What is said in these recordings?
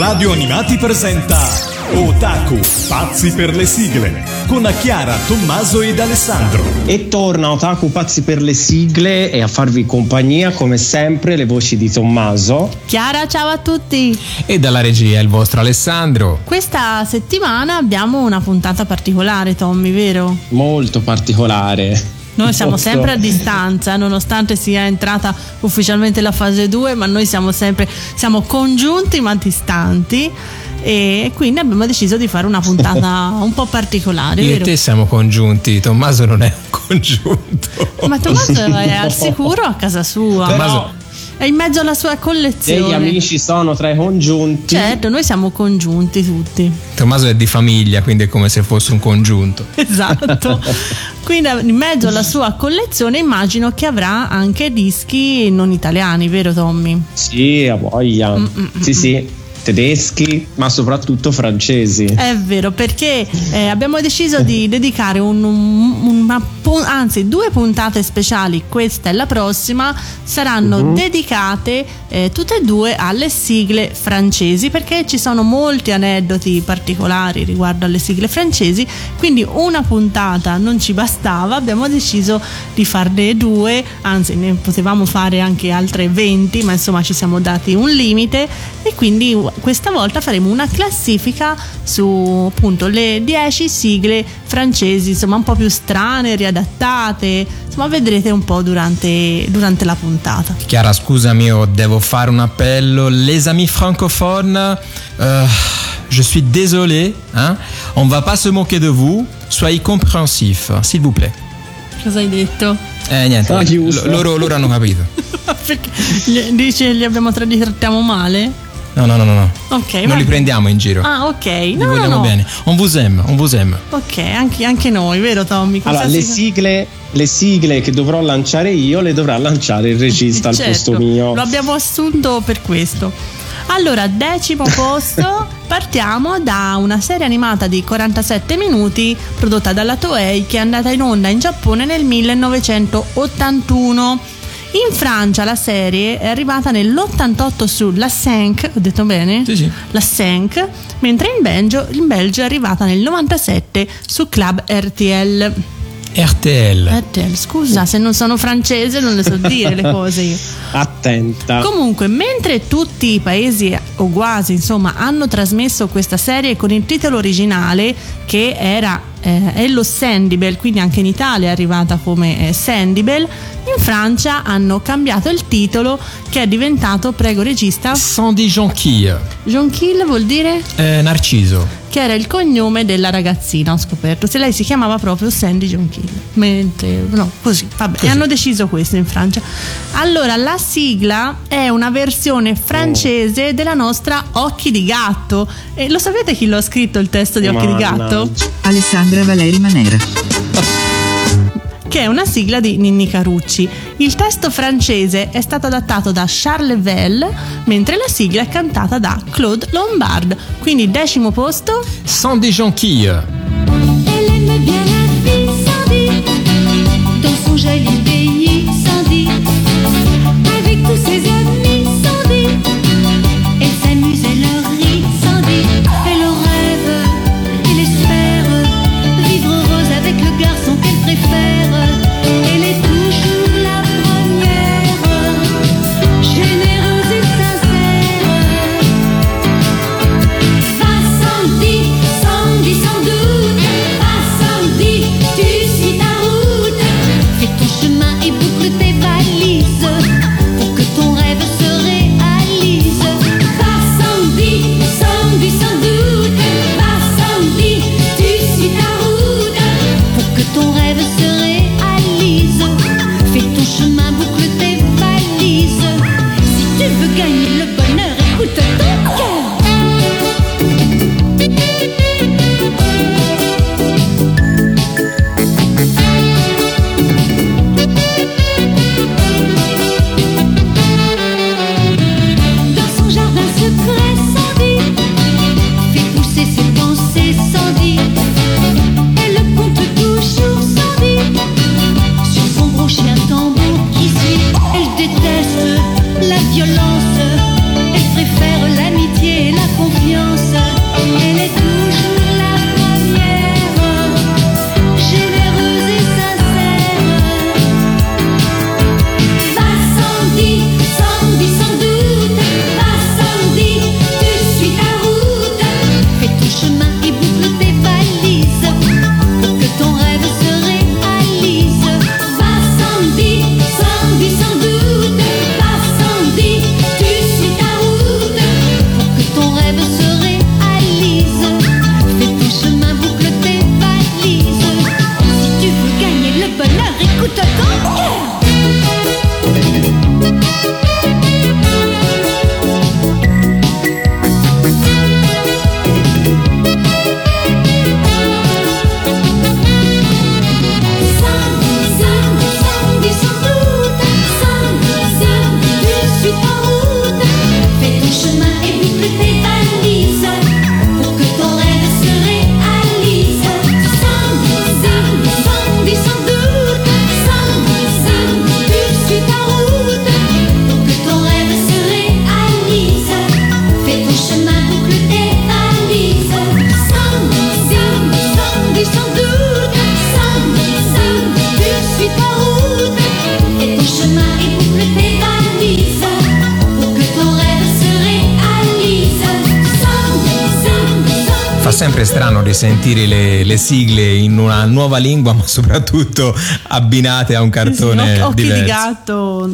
Radio Animati presenta Otaku, pazzi per le sigle, con Chiara, Tommaso ed Alessandro. E torna Otaku Pazzi per le sigle e a farvi compagnia come sempre le voci di Tommaso. Chiara, ciao a tutti. E dalla regia il vostro Alessandro. Questa settimana abbiamo una puntata particolare, Tommy, vero? Molto particolare. Noi siamo sempre a distanza, nonostante sia entrata ufficialmente la fase 2, ma noi siamo sempre siamo congiunti ma distanti e quindi abbiamo deciso di fare una puntata un po' particolare. Io vero? e te siamo congiunti, Tommaso non è un congiunto. Ma Tommaso è al sicuro a casa sua. Tommaso, È in mezzo alla sua collezione. gli amici sono tra i congiunti. Certo, noi siamo congiunti tutti. Tommaso è di famiglia, quindi è come se fosse un congiunto. Esatto. Quindi in mezzo alla sua collezione immagino che avrà anche dischi non italiani, vero Tommy? Sì, a voglia. sì, sì. Tedeschi, ma soprattutto francesi. È vero, perché eh, abbiamo deciso di dedicare un, un- una anzi due puntate speciali, questa e la prossima, saranno dedicate eh, tutte e due alle sigle francesi, perché ci sono molti aneddoti particolari riguardo alle sigle francesi, quindi una puntata non ci bastava, abbiamo deciso di farne due, anzi ne potevamo fare anche altre 20, ma insomma ci siamo dati un limite e quindi questa volta faremo una classifica su appunto le 10 sigle francesi, insomma un po' più strane, riadattate, insomma vedrete un po' durante, durante la puntata. Chiara, scusami, io devo fare un appello. Les amis francophones, euh, je suis désolé, hein? on va pas se moquer de vous, soyez compréhensifs, s'il vous plaît. Cosa hai detto? Eh, niente, loro, loro hanno capito. Perché gli- dice li abbiamo trattiamo male? No, no, no, no, no. Ok, non li prendiamo in giro. Ah, ok. Li No, no, vogliamo no. bene. Aime, on vous aime. Ok, anche, anche noi, vero Tommy? Allora, Questa le sigle, le sigle che dovrò lanciare io le dovrà lanciare il regista al Certo, posto mio. Lo abbiamo assunto per questo. Allora, decimo posto, partiamo da una serie animata di 47 minuti prodotta dalla Toei che è andata in onda in Giappone nel 1981. In Francia la serie è arrivata nell'88 su La 5, ho detto bene? Sì, sì. La 5, mentre in Belgio, in Belgio è arrivata nel 97 su Club RTL. RTL. RTL, scusa, se non sono francese non le so dire le cose io. Attenta. Comunque, mentre tutti i paesi o quasi, insomma, hanno trasmesso questa serie con il titolo originale che era eh, Hello Sandibel, quindi anche in Italia è arrivata come eh, Sandibel, in Francia hanno cambiato il titolo che è diventato, prego regista, Sandy Jonquille, Jonquille vuol dire? Eh, Narciso. Che era il cognome della ragazzina, ho scoperto, se lei si chiamava proprio Sandy Jonquille, mentre no, così, vabbè, e hanno deciso questo in Francia. Allora, la sigla è una versione francese della nostra Occhi di gatto. E lo sapete chi lo ha scritto il testo di Occhi di gatto? Mannaggia. Alessandra Valeri Manera. Che è una sigla di Ninni Carucci. Il testo francese è stato adattato da Charles Vell, mentre la sigla è cantata da Claude Lombard. Quindi decimo posto, Sandy Jonquille. Elle aimait bien la vie, Sandy, dans son joli sigle in una nuova lingua, ma soprattutto abbinate a un cartone Sì, occhi diverso. di gatto.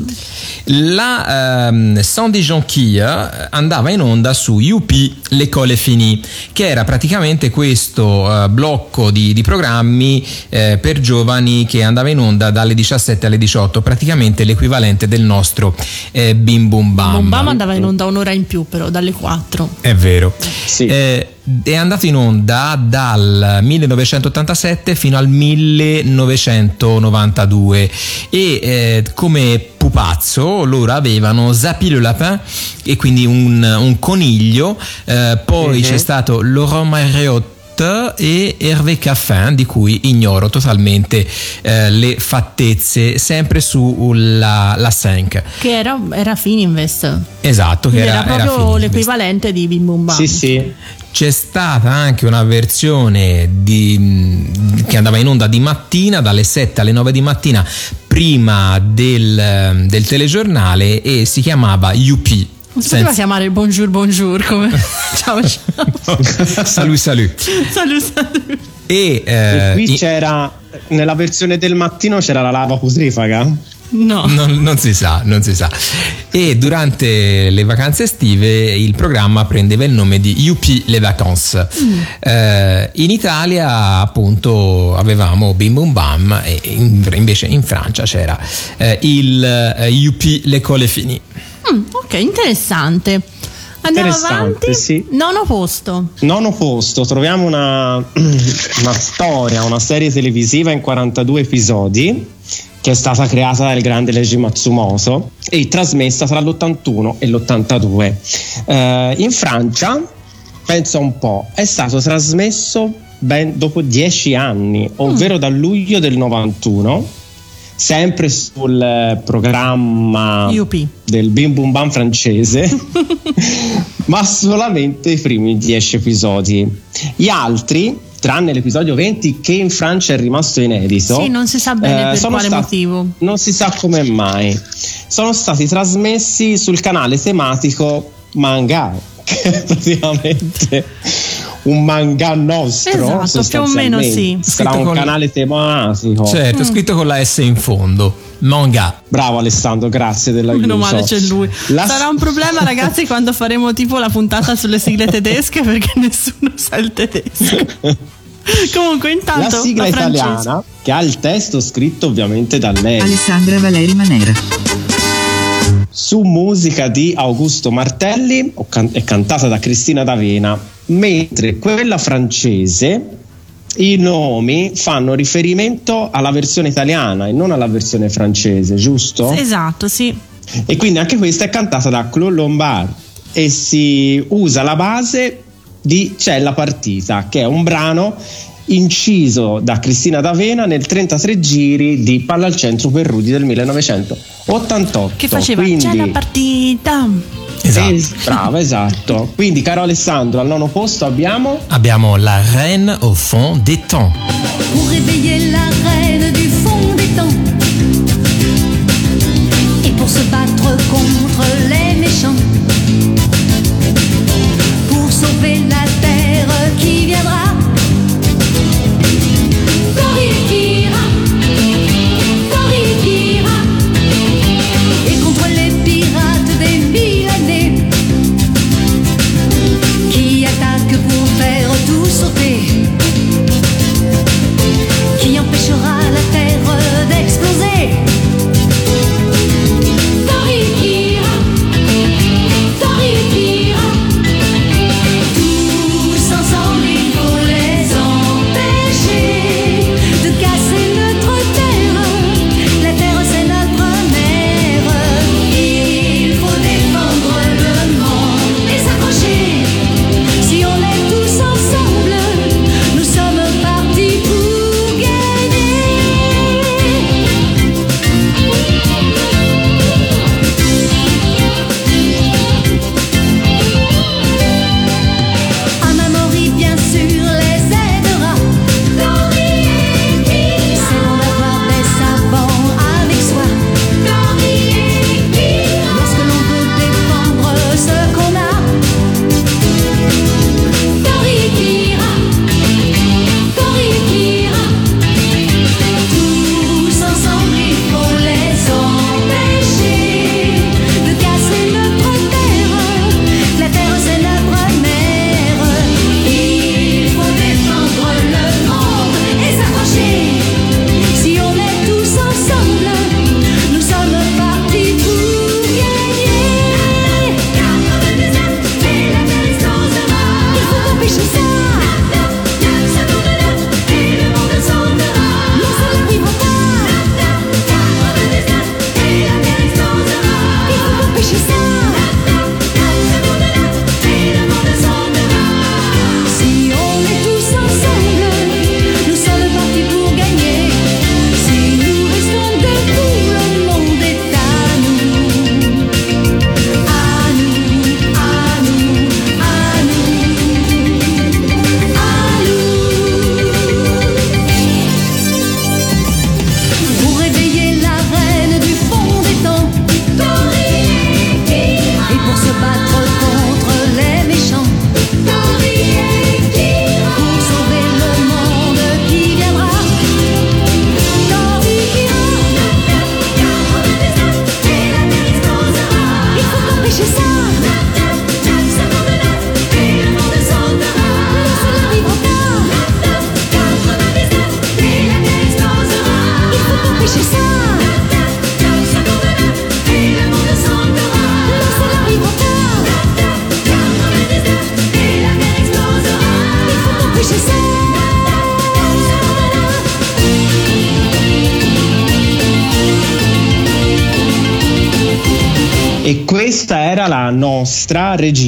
La ehm, Sandy Jonquille andava in onda su UP L'école est finie, che era praticamente questo eh, blocco di, di programmi eh, per giovani che andava in onda dalle 17 alle 18, praticamente l'equivalente del nostro eh, Bim Bum Bam. Bombama andava in onda un'ora in più, però dalle 4. È vero. Sì. Eh, è andato in onda dal 1987 fino al 1992 e eh, come pupazzo loro avevano Zapi le Lapin e quindi un, un coniglio, eh, poi Mhm. c'è stato Laurent Marriott e Hervé Caffin di cui ignoro totalmente eh, le fattezze sempre sulla la 5 Che era, era Fininvest. esatto che era, era, era proprio Fininvest. l'equivalente di Bim Bum Bam. Sì, sì. C'è stata anche una versione di- che andava in onda di mattina, dalle 7 alle 9 di mattina, prima del, del telegiornale e si chiamava UP. Non si poteva chiamare Bonjour Bonjour come ciao ciao. salut salut. salut salut. E, E eh, qui i- c'era, nella versione del mattino c'era la lava putrifaga. No. non, non si sa, non si sa. E durante le vacanze estive il programma prendeva il nome di UP Les Vacances. Eh, in Italia appunto avevamo Bim Bum Bam e in- invece in Francia c'era eh, il eh, UP L'école est finie. Mm, ok, interessante. Andiamo Interessante, avanti. sì. Nono posto. Nono posto, troviamo una, una storia, una serie televisiva in 42 episodi che è stata creata dal grande Leiji Matsumoto e trasmessa tra l'81 e l'82. Eh, in Francia, pensa un po', è stato trasmesso ben dopo 10 anni, ovvero dal luglio del 91, sempre sul programma UP. del Bim Bum Bam francese, ma solamente i primi 10 episodi. Gli altri, tranne l'episodio 20 che in Francia è rimasto inedito, Sì, non si sa bene per eh, sono quale stati- motivo. Non si sa come mai. Sono stati trasmessi sul canale tematico Manga, che è praticamente un manga nostro. Esatto, più o meno sì. sostanzialmente. Sarà Scritto un canale tematico. Certo, scritto con la S in fondo. Manga. Bravo Alessandro, grazie dell'aiuto. Meno male c'è lui. La- Sarà un problema, ragazzi, quando faremo tipo la puntata sulle sigle tedesche perché nessuno sa il tedesco. Comunque, La intanto sigla francese. italiana, che ha il testo scritto ovviamente da lei, Alessandra Valeri Manera. su musica di Augusto Martelli, è cantata da Cristina D'Avena, mentre quella francese i nomi fanno riferimento alla versione italiana e non alla versione francese, giusto? Esatto, sì. E quindi anche questa è cantata da Claude Lombard e si usa la base di C'è la partita, che è un brano inciso da Cristina D'Avena nel 33 giri di Palla al centro per Rudy del 1988. Che faceva Quindi, c'è la partita. Esatto. Es- bravo, esatto. Quindi, caro Alessandro, al nono posto abbiamo Abbiamo la reine au fond des temps. Pour réveiller la reine du fond des temps Et pour se battre contre les méchants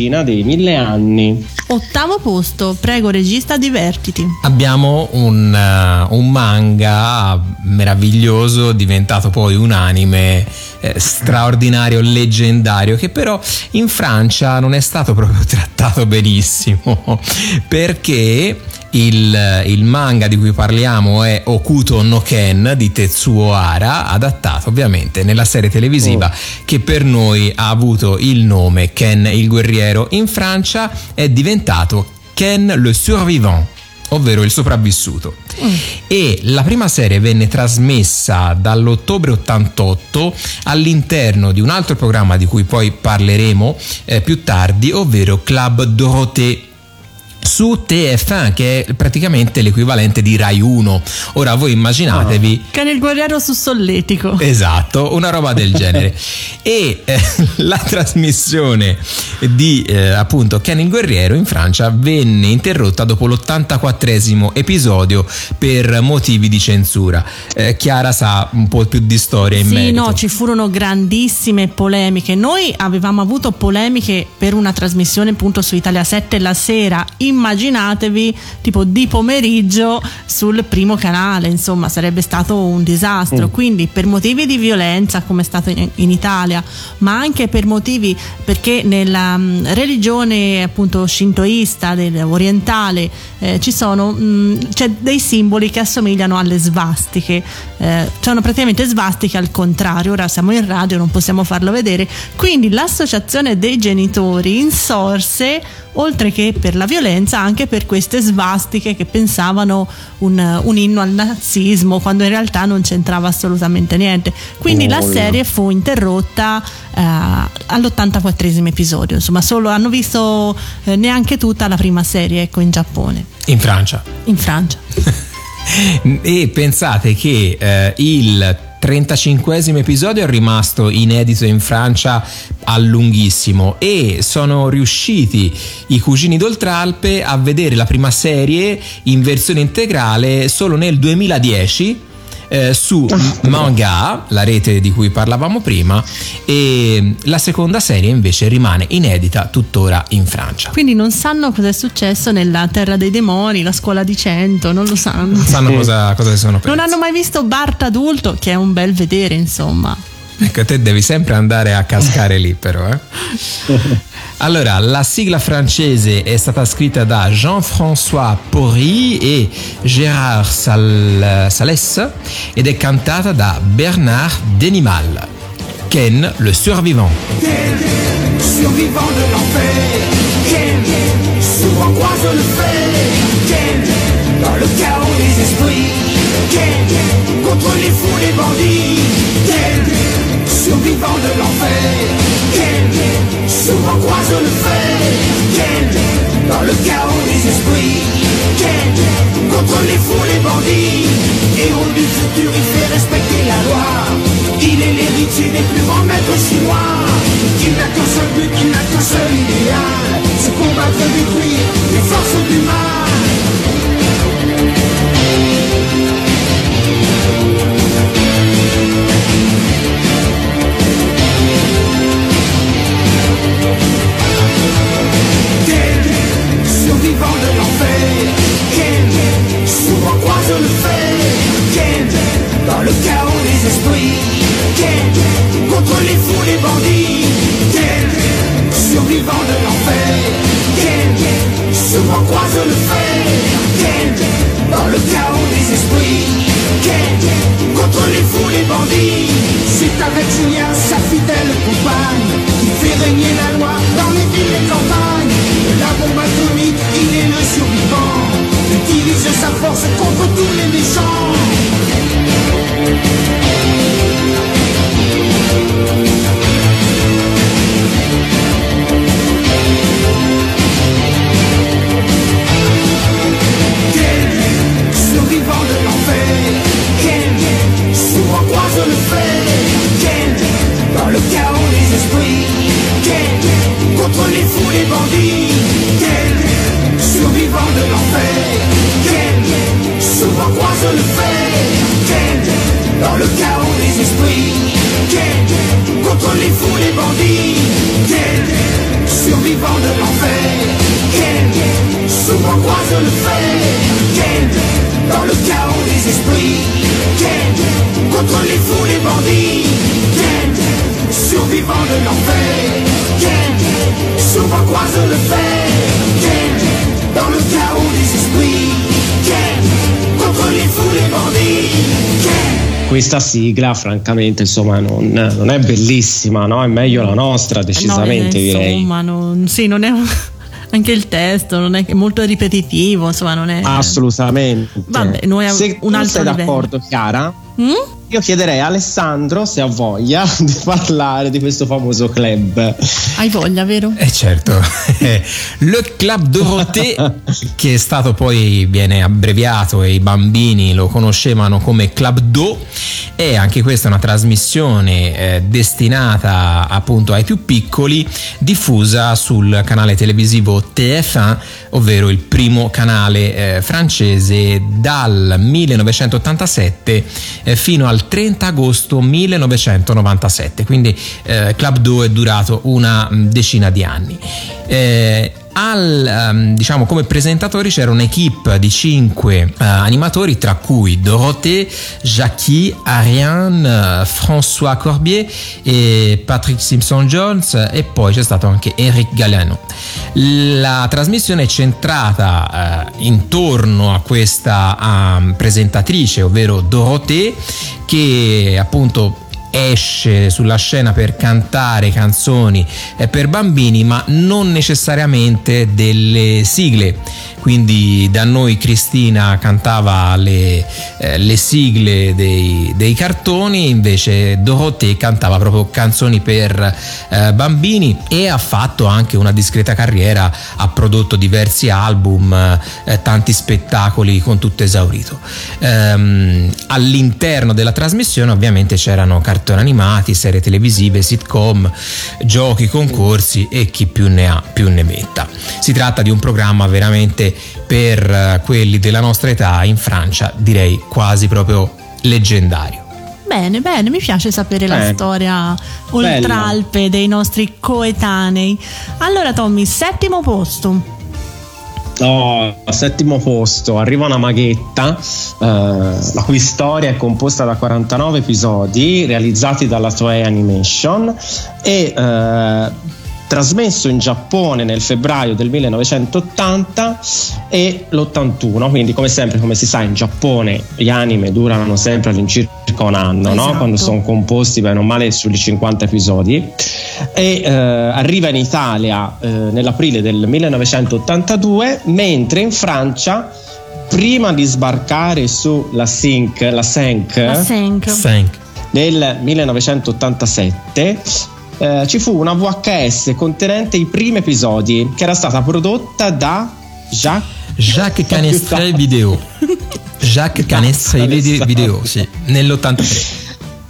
regina dei mille anni. Ottavo posto, prego regista, divertiti. Abbiamo un, uh, un manga meraviglioso, diventato poi un anime eh, straordinario, leggendario, che però in Francia non è stato proprio trattato benissimo perché il, il, manga di cui parliamo è Okuto no Ken di Tetsuo Hara, adattato ovviamente nella serie televisiva oh. che per noi ha avuto il nome Ken il guerriero. In Francia è diventato Ken le survivant ovvero il sopravvissuto. Mm. E la prima serie venne trasmessa dall'ottobre 88 all'interno di un altro programma di cui poi parleremo eh, più tardi, ovvero Club Dorothée su TF1 che è praticamente l'equivalente di Rai 1 ora voi immaginatevi oh, Cane il guerriero su Solletico. Esatto una roba del genere. E eh, la trasmissione di eh, appunto Ken il guerriero in Francia venne interrotta dopo l'84esimo episodio per motivi di censura. Eh, Chiara sa un po' più di storia in sì, merito. no ci furono grandissime polemiche. Noi avevamo avuto polemiche per una trasmissione appunto su Italia 7 la sera immaginatevi immaginatevi tipo di pomeriggio sul primo canale, insomma sarebbe stato un disastro. Mm. Quindi per motivi di violenza come è stato in, in Italia, ma anche per motivi perché nella um, religione appunto shintoista orientale eh, ci sono mh, c'è dei simboli che assomigliano alle svastiche, eh, sono praticamente svastiche al contrario. Ora siamo in radio, non possiamo farlo vedere. Quindi l'associazione dei genitori insorse oltre che per la violenza anche per queste svastiche che pensavano un, un inno al nazismo quando in realtà non c'entrava assolutamente niente. Quindi oh, la serie fu interrotta eh, all'84 episodio, insomma solo hanno visto eh, neanche tutta la prima serie ecco, in Giappone. In Francia. In Francia. e pensate che eh, il 35 episodio è rimasto inedito in Francia a lunghissimo e sono riusciti i cugini d'Oltralpe a vedere la prima serie in versione integrale solo nel 2010 eh, su. Manga, la rete di cui parlavamo prima, e la seconda serie invece rimane inedita tuttora in Francia. Quindi non sanno cosa è successo nella Terra dei Demoni, la scuola di Cento, non lo sanno. Non sanno cosa, cosa sono persi. Non hanno mai visto Bart adulto, che è un bel vedere, insomma. Ecco, te devi sempre andare a cascare lì, però. Eh? Allora, la sigla francese è stata scritta da Jean-François Porry e Gérard Sal- Salès ed è cantata da Bernard Denimal. Ken, le survivant. Ken, survivant de l'enfer. Ken, souvent croise le fer. Ken, dans le chaos des esprits. Ken, contre les fous, les bandits. Ken, survivant de l'enfer. Ken, souvent croise le fer. Ken, dans le chaos des esprits. Ken, contre les fous, les bandits. Héros du futur, il fait respecter la loi. Il est l'héritier des plus grands maîtres chinois. Il n'a qu'un seul but, il n'a qu'un seul idéal. Se combattre détruire les forces du mal. Ken, survivant de l'enfer. Ken, souvent croise le fer. Ken, dans le chaos des esprits. Ken, contre les fous, les bandits. Ken, survivant de l'enfer. Ken, souvent croise le fer. Ken, dans le chaos des esprits. Ken, contre les fous, les bandits. C'est avec Julien, sa fidèle compagne, qui fait régner la loi dans les villes et campagnes. De la bombe atomique, il est le survivant. Utilise sa force contre tous les méchants. se le dans le chaos des esprits. Contre les fous, les bandits. Survivant de l'enfer. Souvent croise le fait. Ken, dans le chaos des esprits. Contre les fous, les bandits. Survivant de l'enfer. Souvent croise le fait. Dans le chaos des esprits. Ken, contre les fous, les bandits. Ken, survivant de l'enfer. Ken, souvent croise le fer. Ken, dans le chaos des esprits. Ken, contre les fous, les bandits. Ken. Questa sigla, francamente, insomma, non, non è bellissima, no? È meglio la nostra, decisamente, No, eh, direi. Insomma, non- sì, non è anche il testo, non è è molto ripetitivo, insomma, non è Assolutamente. Vabbè, noi Se un tu altro sei d'accordo, Chiara, Mm? Io chiederei a Alessandro se ha voglia di parlare di questo famoso club. Hai voglia, vero? Eh certo, le Club Dorothée che è stato poi viene abbreviato e i bambini lo conoscevano come Club Do e anche questa è una trasmissione eh, destinata appunto ai più piccoli diffusa sul canale televisivo TF1 ovvero il primo canale eh, francese dal 1987 eh, fino al 30 agosto 1997 quindi eh, Club 2 è durato una mh, decina di anni. Eh, al, ehm, diciamo come presentatori c'era un'equipe di cinque eh, animatori tra cui Dorothée, Jackie, Ariane, eh, François Corbier e Patrick Simpson Jones e poi c'è stato anche Eric Galliano. La trasmissione è centrata eh, intorno a questa ehm, presentatrice, ovvero Dorothée, che appunto esce sulla scena per cantare canzoni eh, per bambini ma non necessariamente delle sigle. Quindi da noi Cristina cantava le, eh, le sigle dei, dei cartoni invece Dorothée cantava proprio canzoni per eh, bambini e ha fatto anche una discreta carriera ha prodotto diversi album eh, tanti spettacoli con tutto esaurito. Ehm, all'interno della trasmissione ovviamente c'erano cartoni animati, serie televisive, sitcom, giochi, concorsi e chi più ne ha più ne metta. Si tratta di un programma veramente per eh, quelli della nostra età in Francia, direi quasi proprio leggendario. Bene, bene, mi piace sapere la Bene. storia oltralpe dei nostri coetanei. Allora, Tommy, settimo posto. Oh, al settimo posto arriva una maghetta, eh, la cui storia è composta da 49 episodi realizzati dalla Toei Animation e eh, trasmesso in Giappone nel febbraio del 1980 e l'81. Quindi, come sempre, come si sa, in Giappone gli anime durano sempre all'incirca un anno, no? Esatto. quando sono composti bene o male sugli 50 episodi e eh, arriva in Italia eh, nell'aprile del 1982 mentre in Francia prima di sbarcare sulla Sync la Senk La Senk. Thank. nel 1987 eh, ci fu una VHS contenente i primi episodi che era stata prodotta da Jacques Jacques Canestrel Video. Jacques Canestrel Vide- Video, sì, nell'83.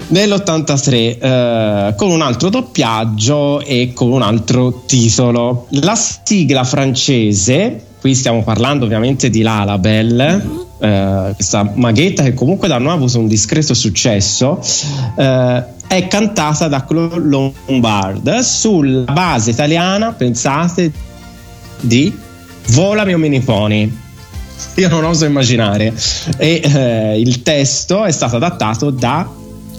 nell'83 eh, con un altro doppiaggio e con un altro titolo. La sigla francese, qui stiamo parlando ovviamente di Lalabel, eh, questa maghetta che comunque da noi ha avuto un discreto successo, eh, è cantata da Claude Lombard sulla base italiana, pensate, di Vola mio mini pony. Io non oso immaginare. E eh, il testo è stato adattato da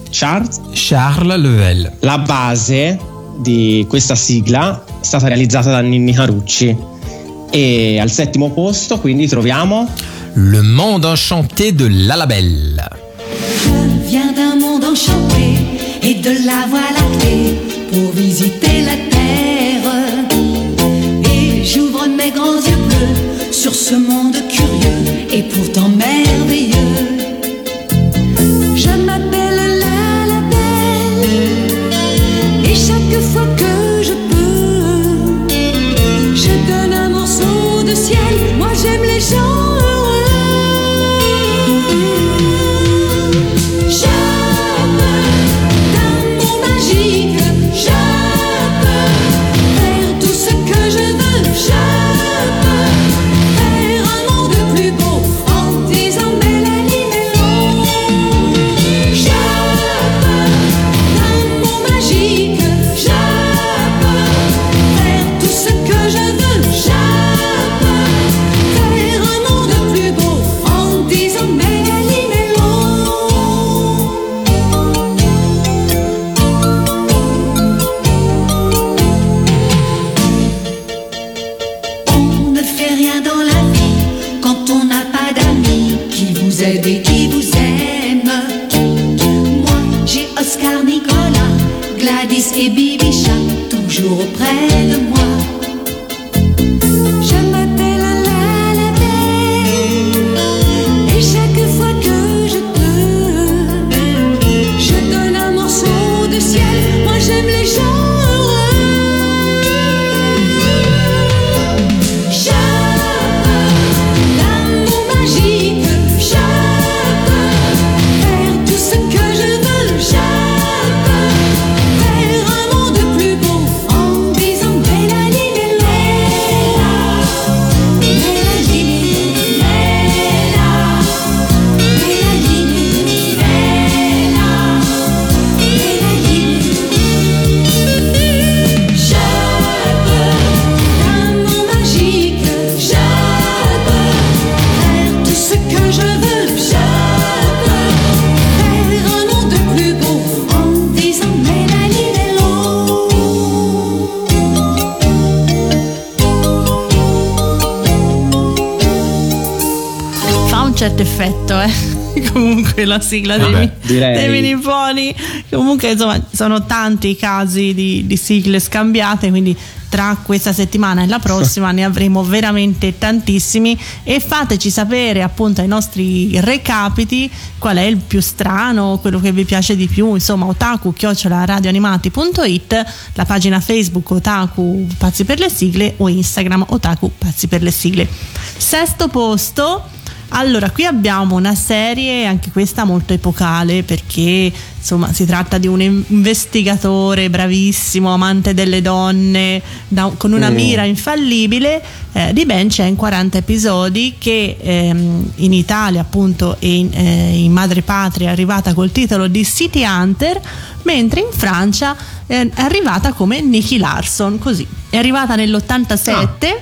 Charles. Charles Level. La base di questa sigla è stata realizzata da Ninni Carucci. E al settimo posto quindi troviamo Le monde enchanté de Lalabelle. Je viens d'un monde enchanté et de la voie lactée pour visiter la terre. Et j'ouvre mes grands yeux bleus sur ce monde curieux et pourtant merveilleux. Comunque la sigla dei, Vabbè, direi. dei miniponi. Comunque, insomma, sono tanti i casi di, di sigle scambiate, quindi tra questa settimana e la prossima ne avremo veramente tantissimi. E fateci sapere appunto ai nostri recapiti qual è il più strano, quello che vi piace di più. Insomma, otaku radioanimati.it, la pagina Facebook Otaku Pazzi per le sigle o Instagram Otaku Pazzi per le sigle. Sesto posto. Allora, qui abbiamo una serie, anche questa molto epocale, perché insomma si tratta di un investigatore bravissimo, amante delle donne, da- con una Mm. mira infallibile, eh, di ben 140 episodi che ehm, in Italia appunto e in, eh, in madrepatria è arrivata col titolo di City Hunter, mentre in Francia eh, è arrivata come Nicky Larson, così. È arrivata nell'87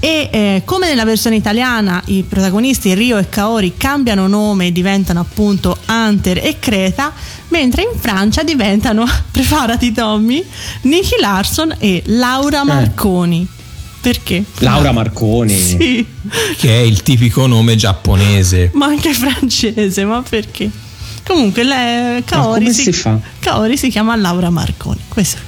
e eh, come nella versione italiana i protagonisti Rio e Kaori cambiano nome e diventano appunto Hunter e Creta, mentre in Francia diventano, preparati Tommy, Nicky Larson e Laura Marconi. Perché? Laura Marconi. Sì, Che è il tipico nome giapponese. ma anche francese, ma perché? Comunque lei, Kaori, come si fa? Kaori si chiama Laura Marconi. Questo.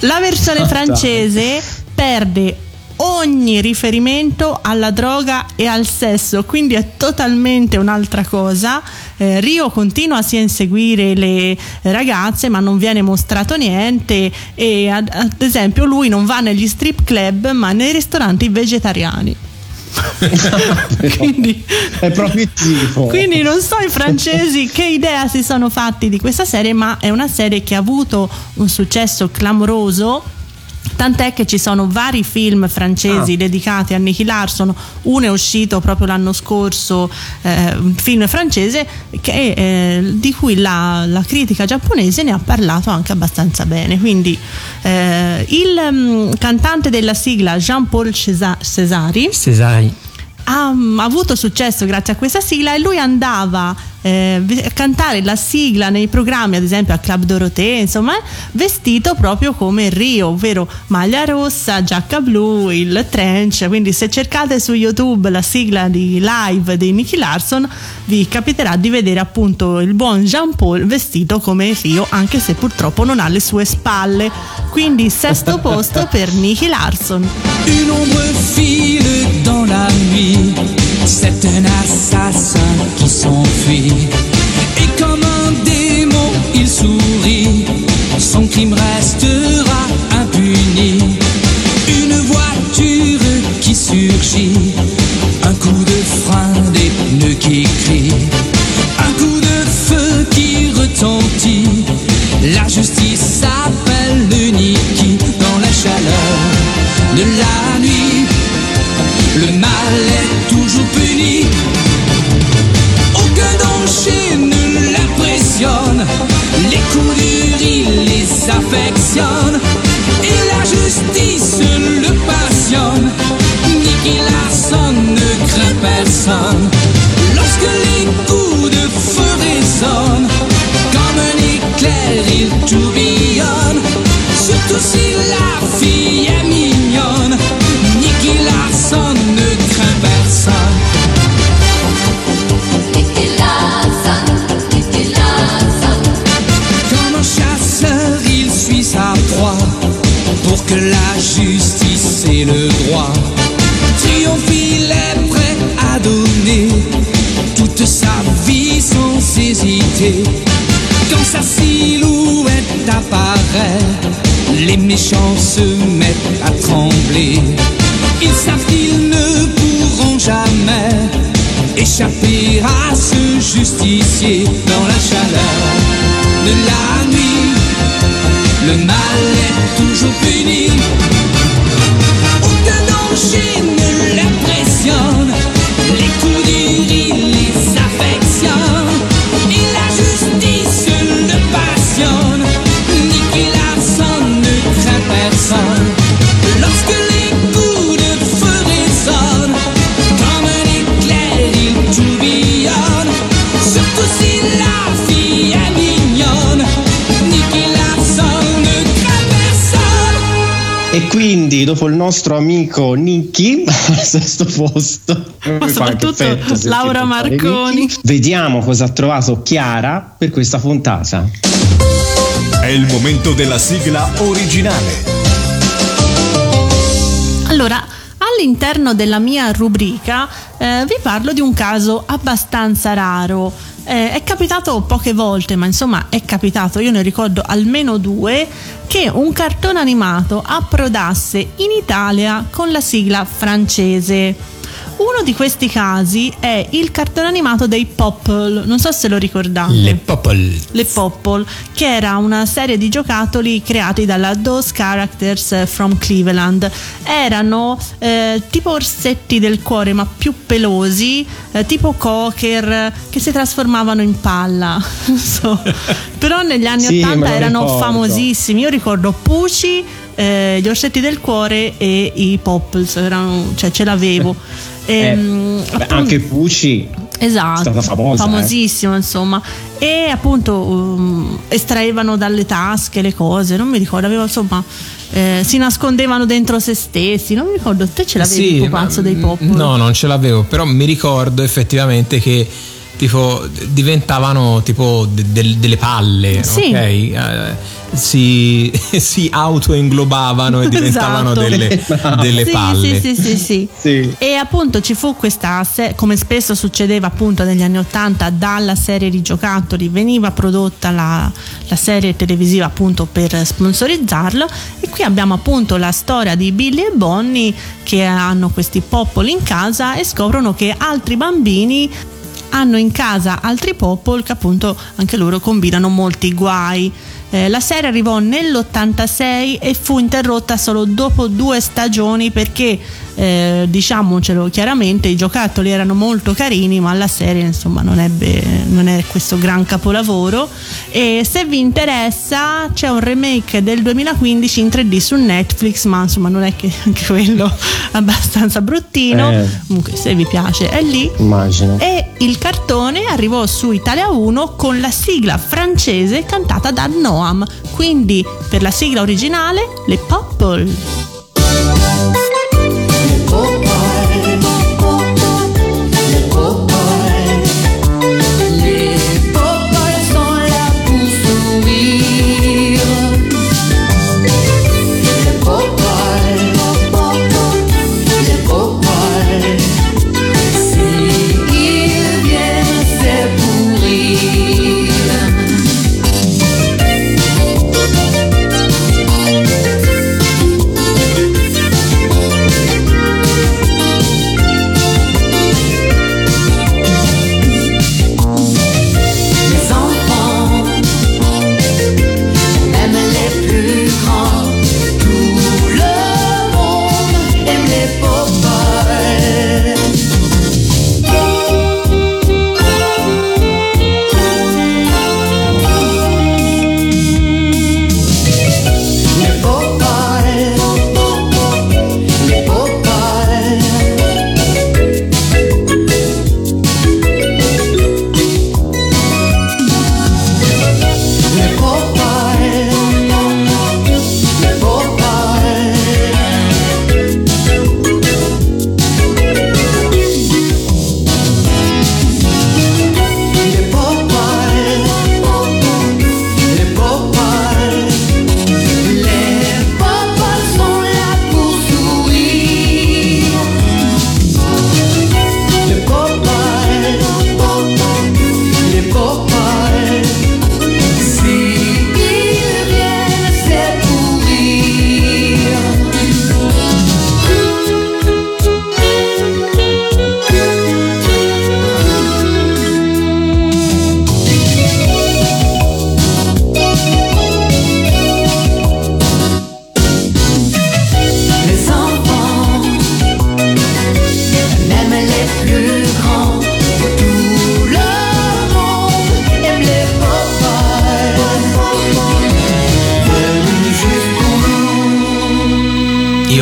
La versione francese perde ogni riferimento alla droga e al sesso, quindi è totalmente un'altra cosa. Eh, Rio continua sia a inseguire le ragazze, ma non viene mostrato niente. E ad, ad esempio, lui non va negli strip club, ma nei ristoranti vegetariani. quindi, È proprio il tipo. quindi non so i francesi che idea si sono fatti di questa serie, ma è una serie che ha avuto un successo clamoroso. Tant'è che ci sono vari film francesi Ah. dedicati a Nicky Larson, uno è uscito proprio l'anno scorso, eh, un film francese che, eh, di cui la, la critica giapponese ne ha parlato anche abbastanza bene. Quindi eh, il mm, cantante della sigla Jean-Paul Cesa- Cesari Cesari. Ha mm, avuto successo grazie a questa sigla e lui andava eh, a cantare la sigla nei programmi, ad esempio al Club Dorothée, insomma, vestito proprio come Rio, ovvero maglia rossa, giacca blu, il trench. Quindi, se cercate su YouTube la sigla di live di Nicky Larson, vi capiterà di vedere appunto il buon Jean Paul vestito come Rio, anche se purtroppo non ha le sue spalle. Quindi, sesto posto per Nicky Larson. C'est un assassin qui s'enfuit. Et comme un démon, il sourit, son crime restera dopo il nostro amico Nicky, al sesto posto, anche soprattutto effetto Laura Marconi. Vediamo cosa ha trovato Chiara per questa puntata. È il momento della sigla originale. Allora, all'interno della mia rubrica eh, vi parlo di un caso abbastanza raro. Eh, è capitato poche volte, ma insomma è capitato, io ne ricordo almeno due, che un cartone animato approdasse in Italia con la sigla francese. Uno di questi casi è il cartone animato dei Popple, non so se lo ricordate. Le Popol. Le Popple, che era una serie di giocattoli creati dalla Those Characters from Cleveland. Erano eh, tipo orsetti del cuore, ma più pelosi, eh, tipo cocker, che si trasformavano in palla. So. Però negli anni Sì, me 80 lo erano famosissimi. Io ricordo Pucci, eh, gli orsetti del cuore e i Popples, erano- cioè ce l'avevo. Eh, Ehm, beh, appunto- anche Pucci Esatto, stata famosa, eh. famosissimo insomma e appunto um, estraevano dalle tasche le cose, non mi ricordo, aveva insomma eh, si nascondevano dentro se stessi, non mi ricordo, te ce l'avevi il pupazzo ma- dei pop? No, non ce l'avevo, però mi ricordo effettivamente che tipo diventavano tipo de- del- delle palle, Sì. ok? Eh, si, si autoinglobavano e diventavano Esatto. delle, delle sì, palle. Sì, sì, sì, sì. Sì. E appunto ci fu questa, come spesso succedeva appunto negli anni Ottanta, dalla serie di giocattoli veniva prodotta la, la serie televisiva appunto per sponsorizzarlo e qui abbiamo appunto la storia di Billy e Bonnie che hanno questi poppoli in casa e scoprono che altri bambini hanno in casa altri popol che appunto anche loro combinano molti guai. Eh, la serie arrivò nell'86 e fu interrotta solo dopo due stagioni perché, eh, diciamocelo chiaramente, i giocattoli erano molto carini, ma la serie insomma non, ebbe, non è questo gran capolavoro. E se vi interessa, c'è un remake del 2015 in 3D su Netflix, ma insomma non è che anche quello abbastanza bruttino. Eh. Comunque, se vi piace, è lì. immagino. E il cartone arrivò su Italia 1 con la sigla francese cantata da Noam. Quindi per la sigla originale, le Popple.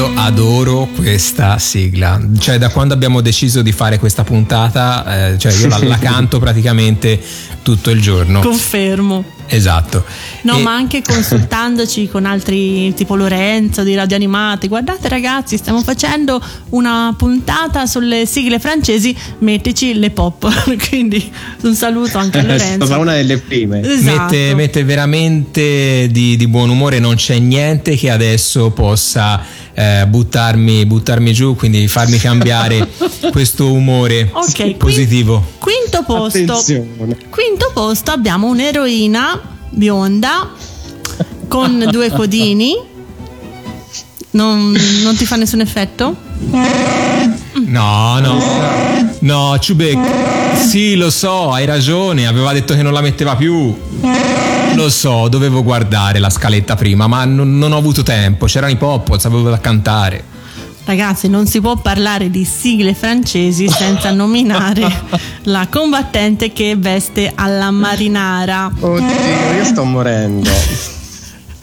Adoro questa sigla, cioè da quando abbiamo deciso di fare questa puntata, eh, cioè io la, la canto praticamente tutto il giorno. Confermo. Esatto. No, E- ma anche consultandoci con altri tipo Lorenzo di Radio Animati. Guardate ragazzi, stiamo facendo una puntata sulle sigle francesi, mettici le pop. Quindi un saluto anche a È Lorenzo. stata una delle prime. Esatto. Mette, mette veramente di, di buon umore, non c'è niente che adesso possa eh, buttarmi, buttarmi giù, quindi farmi cambiare questo umore Ok, qui- positivo. Quinto posto. Attenzione. Quinto posto abbiamo un'eroina bionda con due codini. Non, non ti fa nessun effetto? No, no, no, Ciubek, sì, lo so, hai ragione, aveva detto che non la metteva più. Lo so, dovevo guardare la scaletta prima, ma non, non ho avuto tempo, c'erano i Poppoz, avevo da cantare. Ragazzi, non si può parlare di sigle francesi senza nominare la combattente che veste alla marinara. Oddio, io sto morendo.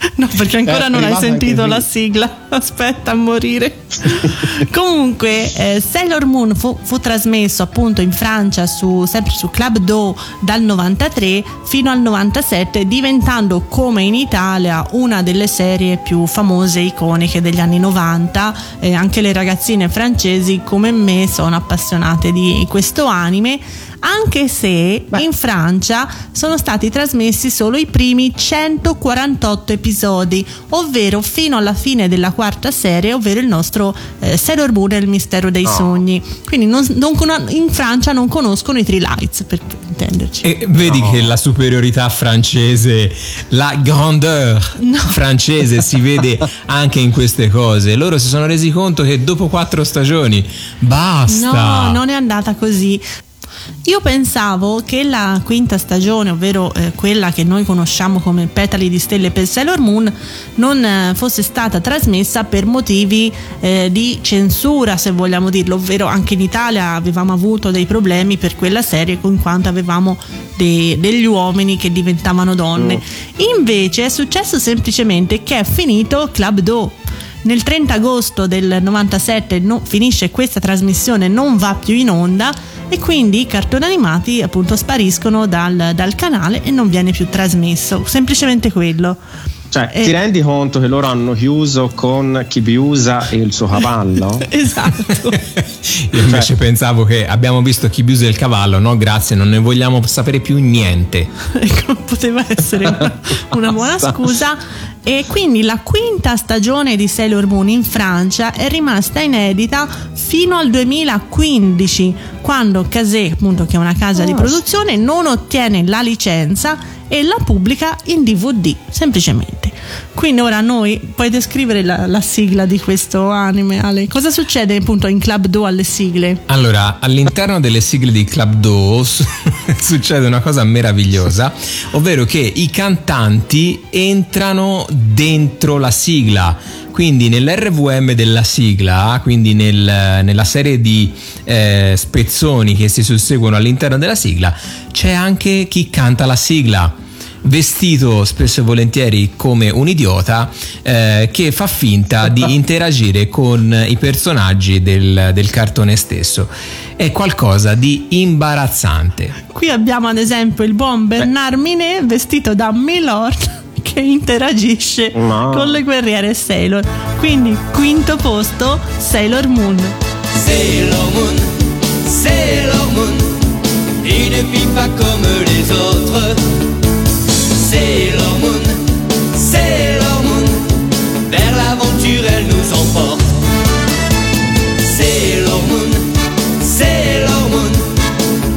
No, perché ancora Eh, non hai sentito la sigla. Aspetta a morire. Comunque, eh, Sailor Moon fu, fu trasmesso appunto in Francia su, sempre su Club Do dal 93 fino al 97, diventando come in Italia una delle serie più famose e iconiche degli anni 90. Eh, anche le ragazzine francesi come me sono appassionate di questo anime anche se in Francia sono stati trasmessi solo i primi 148 episodi, ovvero fino alla fine della quarta serie, ovvero il nostro eh, Sailor Moon e il mistero dei sogni. Quindi non- non con- in Francia non conoscono i Three Lights, per intenderci. E vedi che la superiorità francese, la grandeur francese si vede anche in queste cose. Loro si sono resi conto che dopo quattro stagioni basta. No, non è andata così. Io pensavo che la quinta stagione, ovvero eh, quella che noi conosciamo come Petali di Stelle per Sailor Moon, non eh, fosse stata trasmessa per motivi eh, di censura, se vogliamo dirlo, ovvero anche in Italia avevamo avuto dei problemi per quella serie con quanto avevamo de- degli uomini che diventavano donne. Invece è successo semplicemente che è finito Club Do. Nel 30 agosto del 97 no- finisce questa trasmissione, non va più in onda e quindi i cartoni animati appunto spariscono dal, dal canale e non viene più trasmesso, semplicemente quello. Cioè, Eh. ti rendi conto che loro hanno chiuso con Chibiusa e il suo cavallo? Esatto. Io invece pensavo che abbiamo visto chi biusa il cavallo, no grazie, non ne vogliamo sapere più niente. ecco, poteva essere una, una buona scusa. E quindi la quinta stagione di Sailor Moon in Francia è rimasta inedita fino al 2015, quando Kazé, appunto, che è una casa di produzione, non ottiene la licenza e la pubblica in DVD, semplicemente. Quindi ora noi puoi descrivere la, la sigla di questo anime, Ale. Cosa succede appunto in Club Do alle sigle? Allora, all'interno delle sigle di Club Do su- succede una cosa meravigliosa, ovvero che i cantanti entrano dentro la sigla. Quindi nell'RVM della sigla, quindi nel- nella serie di eh, spezzoni che si susseguono all'interno della sigla, c'è anche chi canta la sigla vestito spesso e volentieri come un idiota eh, che fa finta di interagire con i personaggi del, del cartone stesso. È qualcosa di imbarazzante. Qui abbiamo ad esempio il buon Bernard Minet vestito da Milord che interagisce No. con le guerriere Sailor. Quindi quinto posto Sailor Moon. Sailor Moon, Sailor Moon, une fille pas comme les autres. Sailor Moon, Sailor Moon, vers l'aventure elle nous emporte. Sailor Moon, Sailor Moon,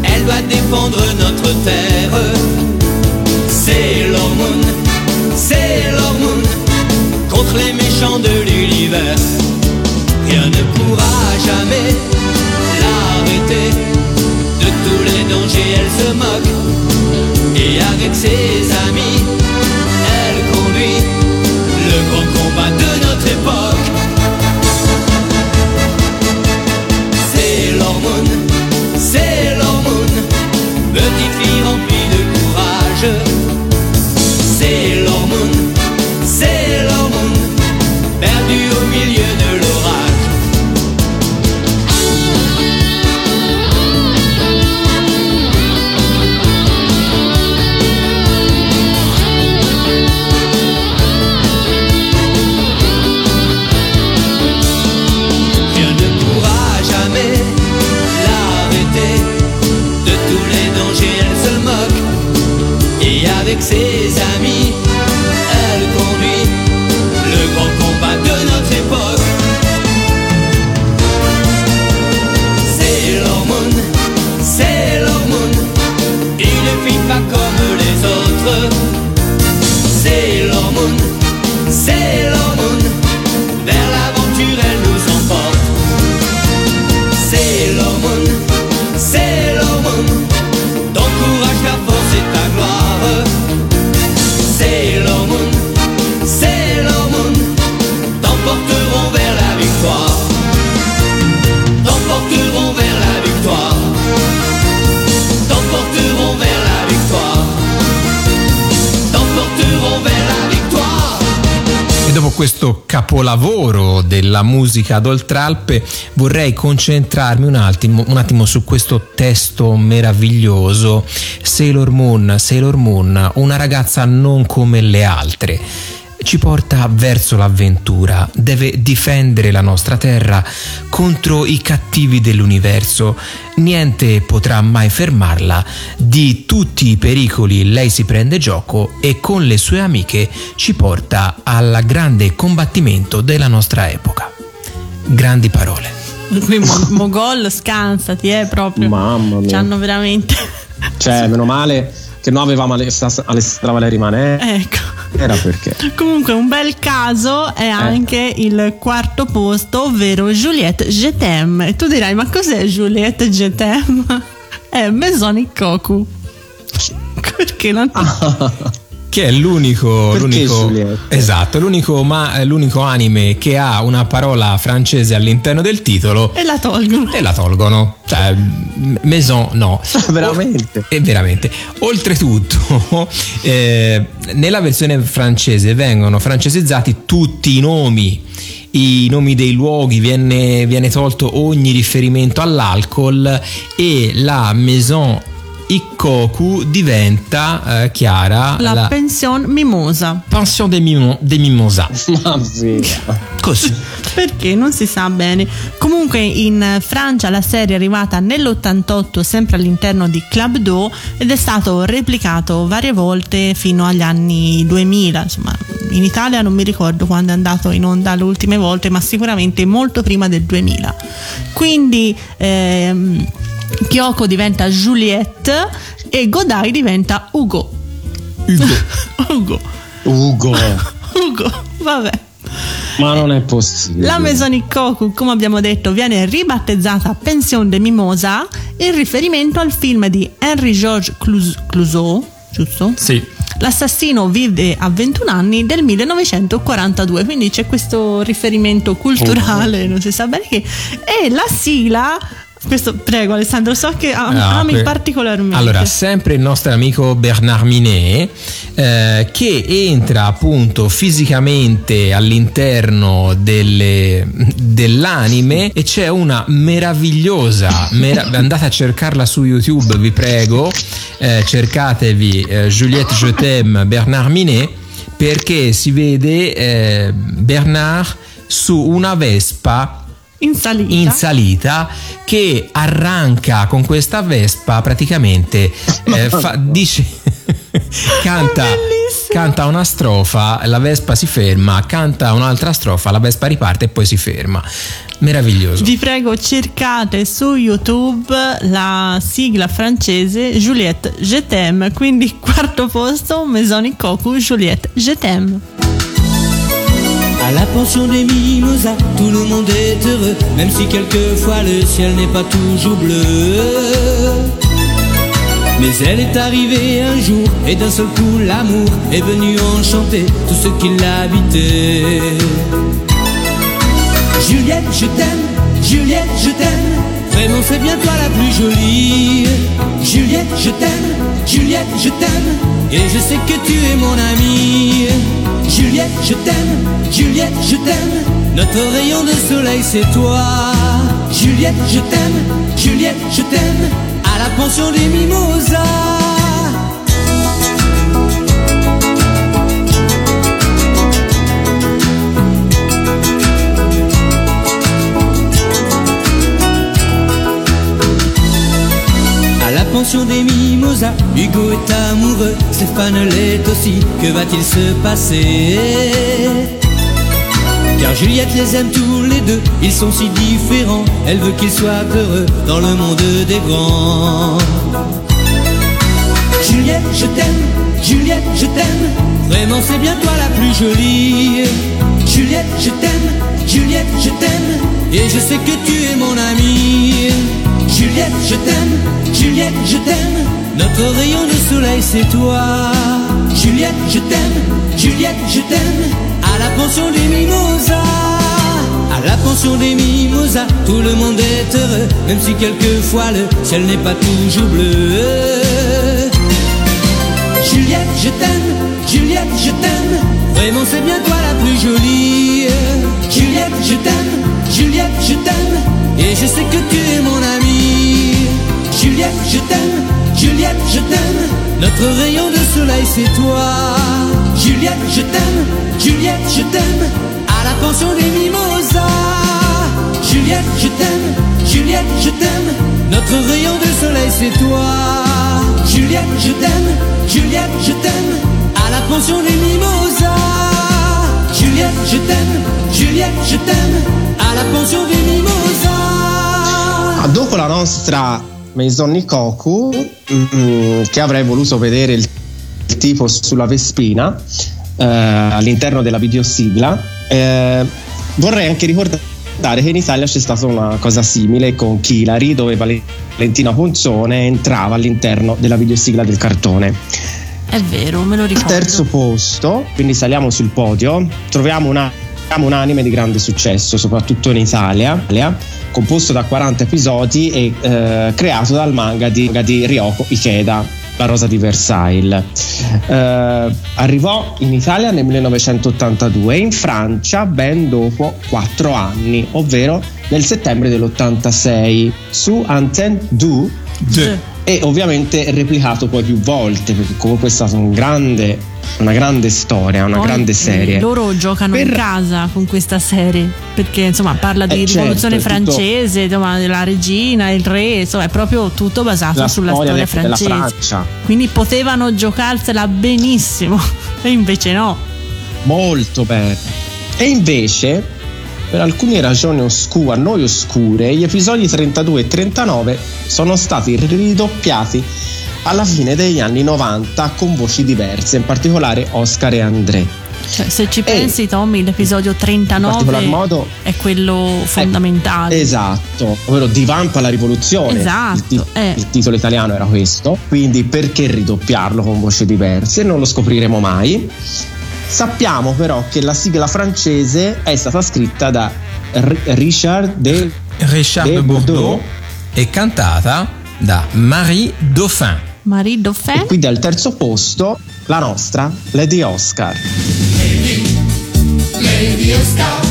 elle doit défendre notre terre. Sailor Moon, Sailor Moon, contre les méchants de l'univers. Rien ne pourra jamais l'arrêter, de tous les dangers elle se moque, et avec ses capolavoro della musica d'Oltralpe vorrei concentrarmi un attimo, un attimo su questo testo meraviglioso Sailor Moon, Sailor Moon, una ragazza non come le altre ci porta verso l'avventura, deve difendere la nostra terra contro i cattivi dell'universo. Niente potrà mai fermarla, di tutti i pericoli lei si prende gioco e con le sue amiche ci porta al grande combattimento della nostra epoca. Grandi parole. Qui Mo- Mogol scansati, eh, proprio. Mamma mia. Ci hanno veramente. Cioè, meno male che non avevamo Aless- Alessandra Valeri Manè. Ecco. Era perché. Comunque un bel caso è anche il quarto posto, ovvero Juliette t'aime. E tu dirai, ma cos'è Juliette t'aime? È Mesonic Koku. Perché non Che è l'unico, l'unico esatto, l'unico, ma- l'unico anime che ha una parola francese all'interno del titolo E la tolgono. e la tolgono. Cioè, maison no. Veramente. E veramente. Oltretutto, eh, nella versione francese vengono francesizzati tutti i nomi. I nomi dei luoghi viene, viene tolto ogni riferimento all'alcol e la maison Ikkoku diventa eh, chiara La, la, pension mimosa. pension des, mimo-. Ma via. Così. Perché non si sa bene. Comunque in Francia la serie è arrivata nell'88 sempre all'interno di Club Do ed è stato replicato varie volte fino agli anni 2000. Insomma, in Italia non mi ricordo quando è andato in onda le ultime volte, ma sicuramente molto prima del 2000. Quindi ehm, Kyoko diventa Juliette e Godai diventa Ugo. Ugo. Ugo. Ugo. Ugo, vabbè. Ma non è possibile. La Maison Koku, come abbiamo detto, viene ribattezzata Pension de Mimosa in riferimento al film di Henri-Georges Clous- Clouseau, giusto? Sì. L'assassino vive a 21 anni del 1942, quindi c'è questo riferimento culturale, non si sa bene che. E la sigla, questo prego Alessandro, so che am- Ah, ami que- particolarmente. Allora, sempre il nostro amico Bernard Minet, eh, che entra appunto fisicamente all'interno delle- dell'anime e c'è una meravigliosa, mera- andate a cercarla su YouTube, vi prego, eh, cercatevi eh, Juliette Je t'aime Bernard Minet perché si vede eh, Bernard su una Vespa in salita. in salita che arranca con questa Vespa praticamente eh, fa- dice canta, canta una strofa la Vespa si ferma canta un'altra strofa la Vespa riparte e poi si ferma meraviglioso Vi prego, cercate su YouTube la sigla francese Juliette Je t'aime, quindi quarto posto Maison Koku Juliette Je t'aime. À la pension des mimosas, tout le monde est heureux, même si quelquefois le ciel n'est pas toujours bleu. Mais elle est arrivée un jour, et d'un seul coup l'amour est venu enchanter tout ce qui l'habitait. Juliette, je t'aime, Juliette, je t'aime, vraiment c'est bien toi la plus jolie. Juliette, je t'aime, Juliette, je t'aime, et je sais que tu es mon amie. Juliette, je t'aime, Juliette, je t'aime, notre rayon de soleil c'est toi. Juliette, je t'aime, Juliette, je t'aime, à la pension des mimosas. Des mimosas, Hugo est amoureux, Stéphane l'est aussi, que va-t-il se passer? Car Juliette les aime tous les deux, ils sont si différents, elle veut qu'ils soient heureux dans le monde des grands. Juliette, je t'aime, Juliette, je t'aime, vraiment c'est bien toi la plus jolie. Juliette, je t'aime, Juliette, je t'aime, et je sais que tu es mon amie. Juliette, je t'aime, Juliette, je t'aime, notre rayon de soleil c'est toi. Juliette, je t'aime, Juliette, je t'aime, à la pension des mimosas. À la pension des mimosas, tout le monde est heureux, même si quelquefois le ciel n'est pas toujours bleu. Juliette, je t'aime, Juliette, je t'aime, vraiment c'est bien toi la plus jolie. Juliette, je t'aime, Juliette, je t'aime, et je sais que tu es mon amie. Juliette, je t'aime, Juliette, je t'aime, notre rayon de soleil c'est toi. Juliette, je t'aime, Juliette, je t'aime, à la pension des mimosas. Juliette, je t'aime, Juliette, je t'aime, notre rayon de soleil c'est toi. Juliette, je t'aime, Juliette, je t'aime, à la pension des mimosas. Juliette, je t'aime, Juliette, je t'aime, à la pension des mimosas. Ah, dopo la nostra Maison Nikoku, mm, che avrei voluto vedere il, tipo sulla Vespina eh, all'interno della videosigla, eh, vorrei anche ricordare che in Italia c'è stata una cosa simile con Kilari, dove Valentina Ponzone entrava all'interno della videosigla del cartone. È vero, me lo Al ricordo. terzo posto, quindi saliamo sul podio, troviamo una- un anime di grande successo, soprattutto in Italia, composto da 40 episodi e eh, creato dal manga di, di Ryoko Ikeda, La Rosa di Versailles. Eh, arrivò in Italia nel 1982 e in Francia ben dopo 4 anni, ovvero nel settembre dell'86 su Antenne 2 Sì. e ovviamente replicato poi più volte perché comunque è stata un grande, una grande storia, una Poi, grande eh, serie. loro giocano in Per- casa con questa serie perché insomma parla di Eh, certo, rivoluzione tutto- francese, insomma, della regina, il re, insomma è proprio tutto basato La sulla storia storia, francese. Quindi potevano giocarsela benissimo e invece no. Molto bene. E invece, per alcune ragioni oscure, a noi oscure, gli episodi 32 e 39 sono stati ridoppiati alla fine degli anni 90 con voci diverse, in particolare Oscar e André. Cioè, se ci E- pensi Tommy, l'episodio In particolar 39 modo è quello fondamentale. Esatto, ovvero Divampa la rivoluzione. Esatto, Il, ti- eh. il titolo italiano era questo. Quindi perché ridoppiarlo con voci diverse? Non lo scopriremo mai. Sappiamo però che la sigla francese è stata scritta da R- Richard de Richard De de Bordeaux Bordeaux. è cantata da Marie Dauphin. Marie Dauphin e quindi al terzo posto la nostra Lady Oscar. Lady Oscar,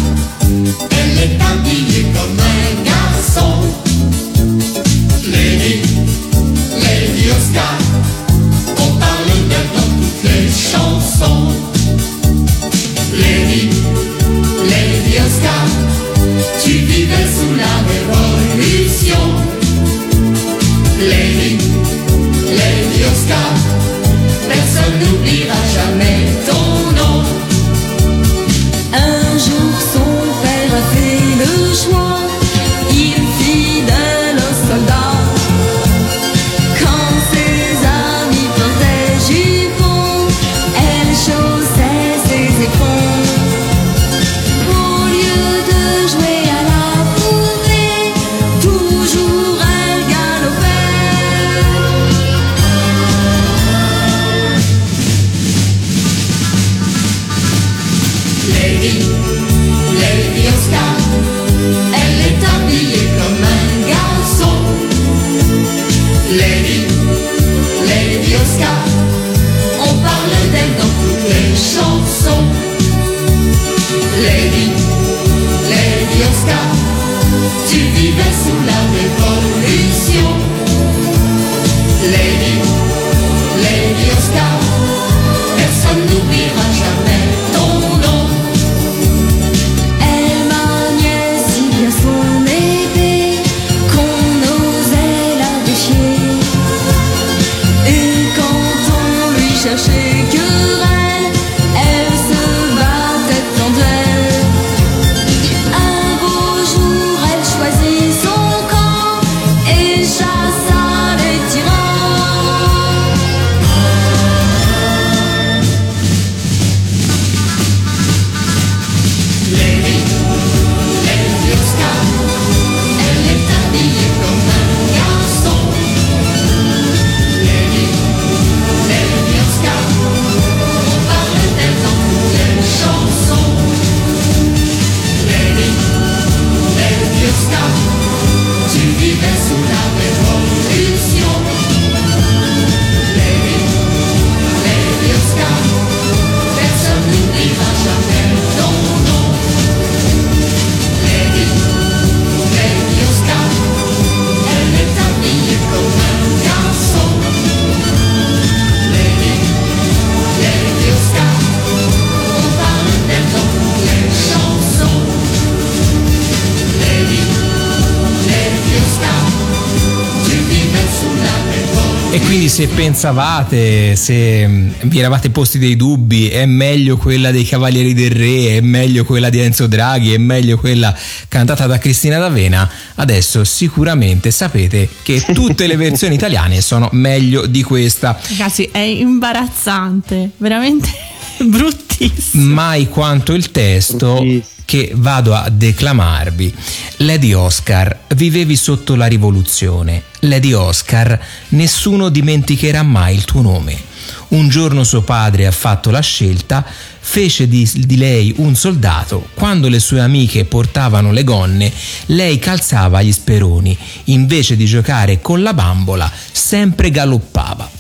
se pensavate, se mm, vi eravate posti dei dubbi, è meglio quella dei Cavalieri del Re, è meglio quella di Enzo Draghi, è meglio quella cantata da Cristina D'Avena, adesso sicuramente sapete che tutte le versioni italiane sono meglio di questa. Ragazzi, è imbarazzante, veramente bruttissimo. mai quanto il testo che vado a declamarvi. Lady Oscar, vivevi sotto la rivoluzione. Lady Oscar, nessuno dimenticherà mai il tuo nome. Un giorno suo padre ha fatto la scelta, fece di, di lei un soldato. Quando le sue amiche portavano le gonne, lei calzava gli speroni. Invece di giocare con la bambola, sempre galoppava.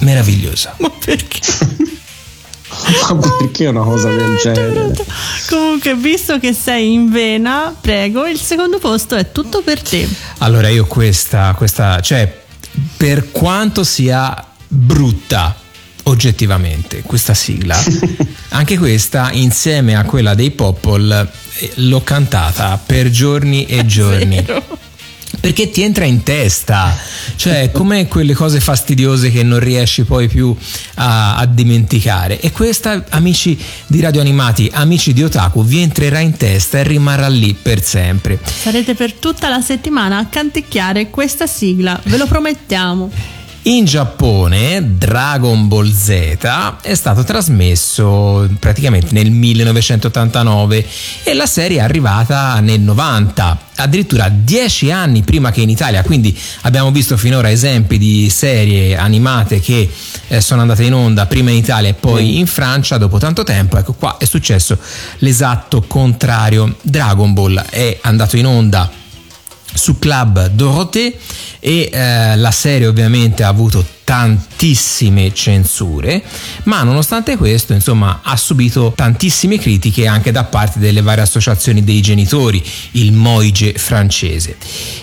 Meravigliosa. Ma perché? Ma perché una cosa del genere? Comunque, visto che sei in vena, prego, il secondo posto è tutto per te. Allora io questa, questa, cioè per quanto sia brutta oggettivamente questa sigla, anche questa insieme a quella dei Popol eh, l'ho cantata per giorni e giorni. Vero. Perché ti entra in testa, cioè come quelle cose fastidiose che non riesci poi più a, a dimenticare. E questa, amici di Radio Animati, amici di Otaku, vi entrerà in testa e rimarrà lì per sempre. Sarete per tutta la settimana a canticchiare questa sigla, ve lo promettiamo. In Giappone Dragon Ball Z è stato trasmesso praticamente nel 1989 e la serie è arrivata nel 90, addirittura dieci anni prima che in Italia, quindi abbiamo visto finora esempi di serie animate che eh, sono andate in onda prima in Italia e poi in Francia. Dopo tanto tempo, ecco qua è successo l'esatto contrario. Dragon Ball è andato in onda su Club Dorothée e eh, la serie ovviamente ha avuto tantissime censure ma nonostante questo insomma ha subito tantissime critiche anche da parte delle varie associazioni dei genitori il Moige francese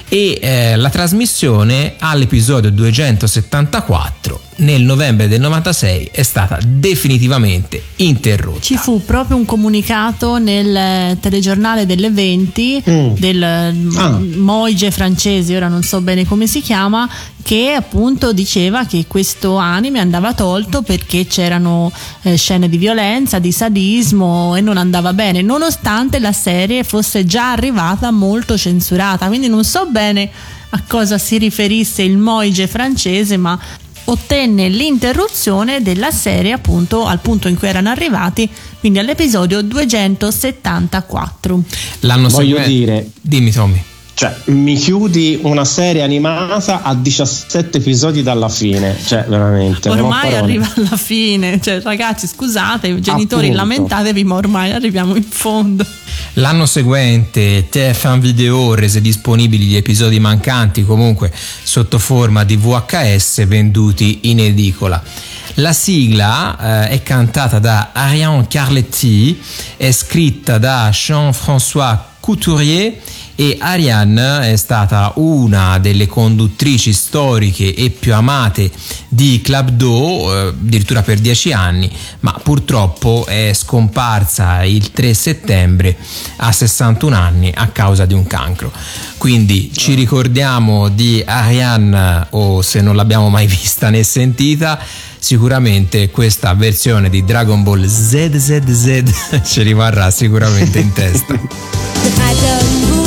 e eh, la trasmissione all'episodio 274 nel novembre del 96 è stata definitivamente interrotta Ci fu proprio un comunicato nel eh, telegiornale delle 20 Mm. del Ah. Moige francese, ora non so bene come si chiama, che appunto diceva che questo anime andava tolto perché c'erano eh, scene di violenza, di sadismo e non andava bene, nonostante la serie fosse già arrivata molto censurata. Quindi non so bene a cosa si riferisse il Moige francese, ma ottenne l'interruzione della serie appunto al punto in cui erano arrivati, quindi all'episodio 274. l'anno Voglio seguente dire- dimmi Tommy Cioè, mi chiudi una serie animata a 17 episodi dalla fine. Cioè, veramente. Ormai arriva alla fine, cioè ragazzi scusate, genitori Appunto. lamentatevi ma ormai arriviamo in fondo. L'anno seguente TF1 Video rese disponibili gli episodi mancanti comunque sotto forma di VHS venduti in edicola. La sigla eh, è cantata da Ariane Carletti, è scritta da Jean-François Couturier e Ariane è stata una delle conduttrici storiche e più amate di Club Do, eh, addirittura per dieci anni, ma purtroppo è scomparsa il 3 settembre a 61 anni a causa di un cancro. Quindi ci ricordiamo di Ariane o se non l'abbiamo mai vista né sentita, sicuramente questa versione di Dragon Ball ZZZ ci rimarrà sicuramente in testa.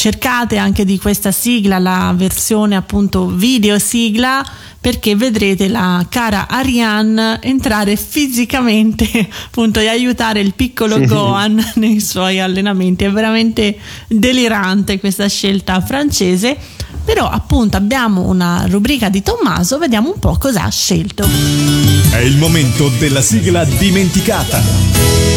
cercate anche di questa sigla la versione appunto video sigla perché vedrete la cara Ariane entrare fisicamente appunto e aiutare il piccolo Gohan nei suoi allenamenti. È veramente delirante questa scelta francese. Però appunto abbiamo una rubrica di Tommaso, vediamo un po' cosa ha scelto. È il momento della sigla dimenticata.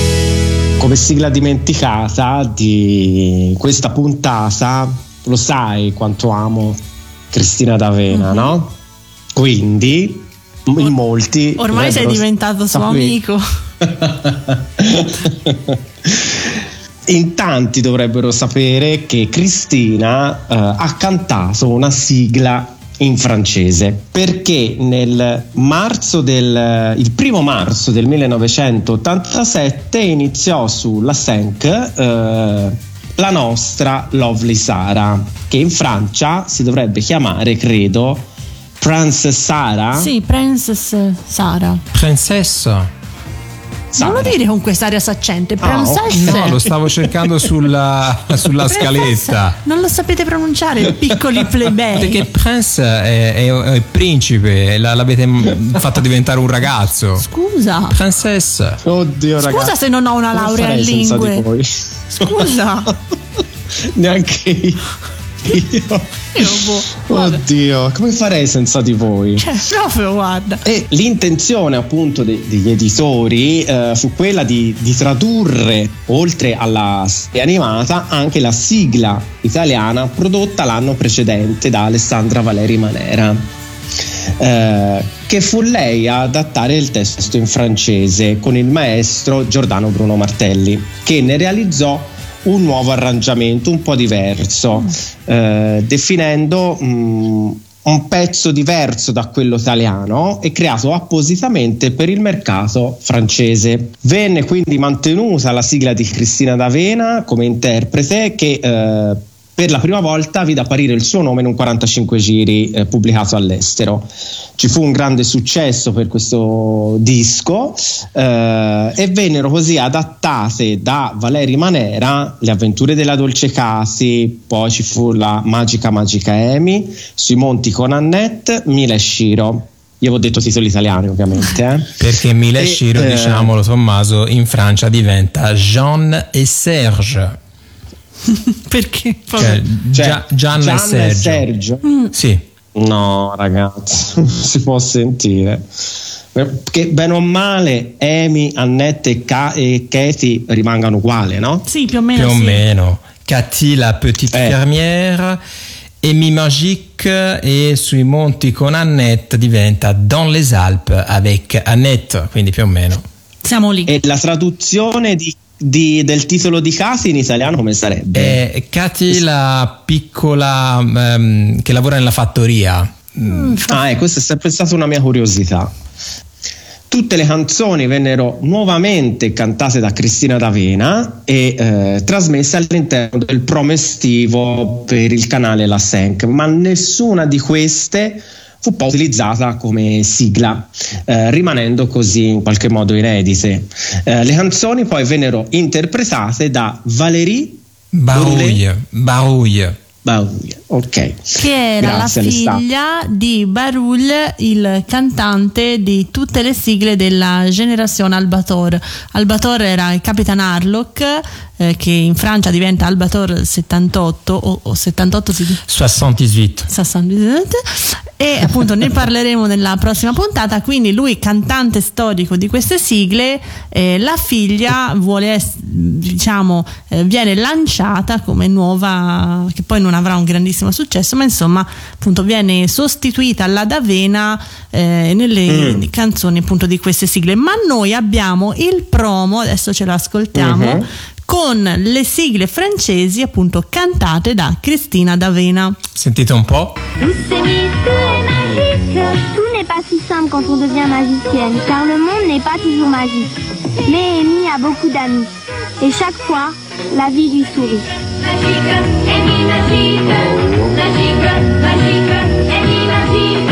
Come sigla dimenticata di questa puntata, lo sai quanto amo Cristina D'Avena, no? Quindi in molti Ormai sei diventato suo amico. In tanti dovrebbero sapere che Cristina eh, ha cantato una sigla in francese perché nel marzo del il primo marzo del 1987 iniziò sulla 5 eh, la nostra Lovely Sara che in Francia si dovrebbe chiamare credo Princess Sara Sì, Princess Sara. Princessa. Non lo dire con quest'aria saccente, Ah, ok. Princess. No, lo stavo cercando sulla, sulla scaletta. Non lo sapete pronunciare, piccoli plebei. Perché Prince è, è- è principe, la- l'avete fatto diventare un ragazzo. Scusa. Princess. Oddio ragazzi Scusa se non ho una laurea in lingue. Scusa. Neanche io. Io, boh. Oddio, come farei senza di voi? Cioè, proprio, guarda. E l'intenzione appunto de- degli editori eh, fu quella di, di tradurre, oltre alla serie animata, anche la sigla italiana prodotta l'anno precedente da Alessandra Valeri Manera. eh, che fu lei a adattare il testo in francese con il maestro Giordano Bruno Martelli, che ne realizzò un nuovo arrangiamento un po' diverso, eh, definendo mm, un pezzo diverso da quello italiano e creato appositamente per il mercato francese. Venne quindi mantenuta la sigla di Cristina D'Avena come interprete che eh, per la prima volta vide apparire il suo nome in un 45 giri eh, pubblicato all'estero. Ci fu un grande successo per questo disco eh, e vennero così adattate da Valeri Manera le avventure della Dolce Casi, poi ci fu la Magica Magica Emi, Sui Monti con Annette, Mila e Shiro. Io avevo detto titoli italiani ovviamente. eh. Perché Mila e Shiro, eh, diciamolo Tommaso, in Francia diventa Jean e Serge. Perché? Cioè, Cioè, Gia- Gianna, Gianna e Sergio. Sì. No, ragazzi, non si può sentire. Che bene o male, Amy, Annette e, Ka- e Katie rimangano uguali, no? Sì, più o meno. più o sì. meno. Cathy la petite Eh. fermière, Amy Magique e sui monti con Annette diventa Dans les Alpes avec Annette, quindi più o meno. Siamo lì. E la traduzione di- di- del titolo di Casi in italiano come sarebbe? E Cathy la piccola ehm, che lavora nella fattoria. Mm, Ah, eh, questa è sempre stata una mia curiosità. Tutte le canzoni vennero nuovamente cantate da Cristina D'Avena e eh, trasmesse all'interno del promo estivo per il canale La Senk, ma nessuna di queste fu poi utilizzata come sigla, eh, rimanendo così in qualche modo inedite. Eh, le canzoni poi vennero interpretate da Valérie Barouille, Barouille. Bauia. Ok. Che era Grazie, la figlia di Barul, il cantante di tutte le sigle della generazione Albator. Albator era il Capitan Harlock, eh, che in Francia diventa Albator 78 o, o 78 si dice. 78. 78. E appunto ne parleremo nella prossima puntata. Quindi lui cantante storico di queste sigle eh, la figlia vuole diciamo eh, viene lanciata come nuova che poi non avrà un grandissimo successo ma insomma appunto viene sostituita alla D'Avena eh, nelle canzoni appunto di queste sigle. Ma noi abbiamo il promo adesso ce lo ascoltiamo Mhm. Con le sigle francesi appunto cantate da Cristina D'Avena Sentite un po'. Tout n'est pas si simple quand on devient magicienne, car le monde n'est pas toujours magique. Mais Amy a beaucoup d'amis, et chaque fois, la vie lui sourit. Magique, Amy magique, magique, magique, Amy magique.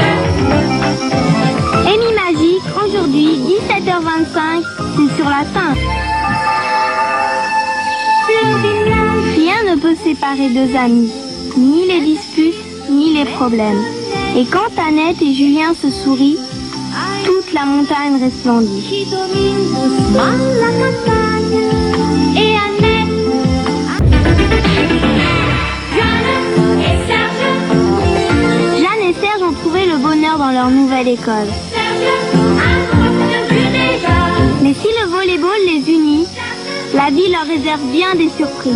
Amy magique, aujourd'hui, 17h25, c'est sur la 5. ne peut séparer deux amis, ni les disputes, ni les problèmes. Et quand Annette et Julien se sourient, toute la montagne resplendit. Jeanne et Serge ont trouvé le bonheur dans leur nouvelle école. Mais si le volleyball les unit, la vie leur réserve bien des surprises.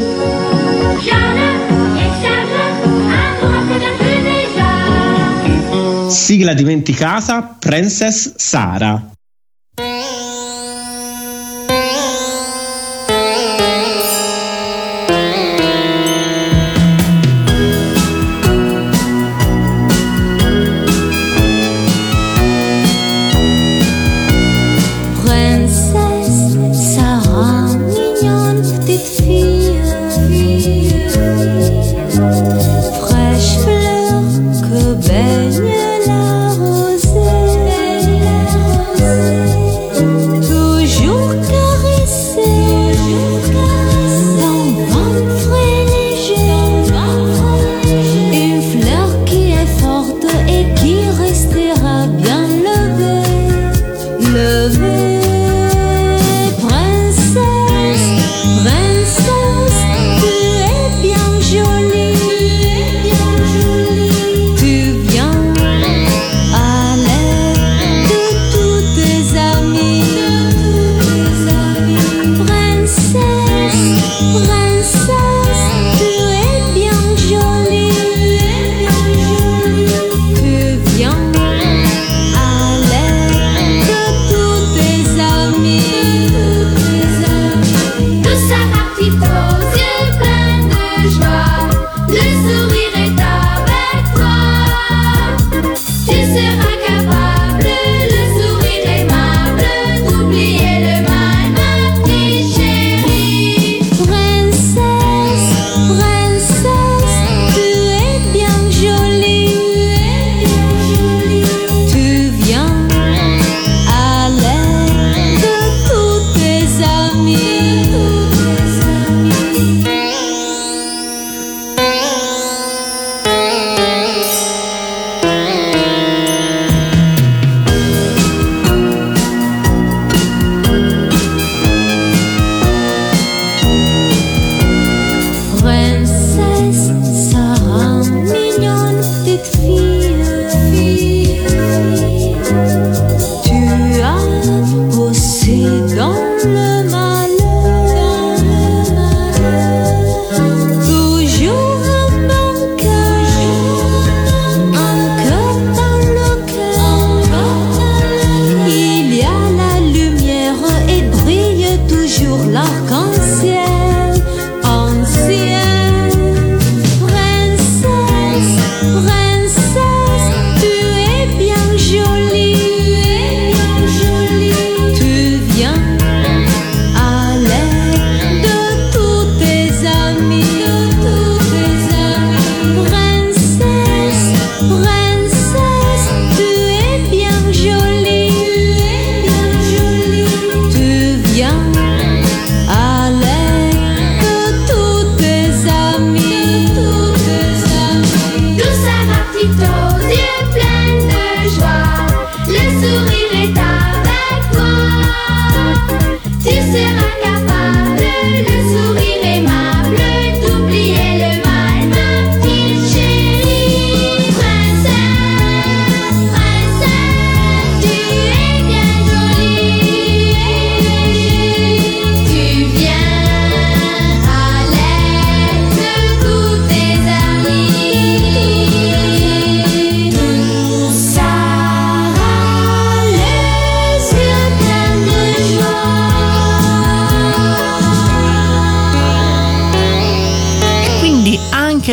Sigla dimenticata, Princess Sara.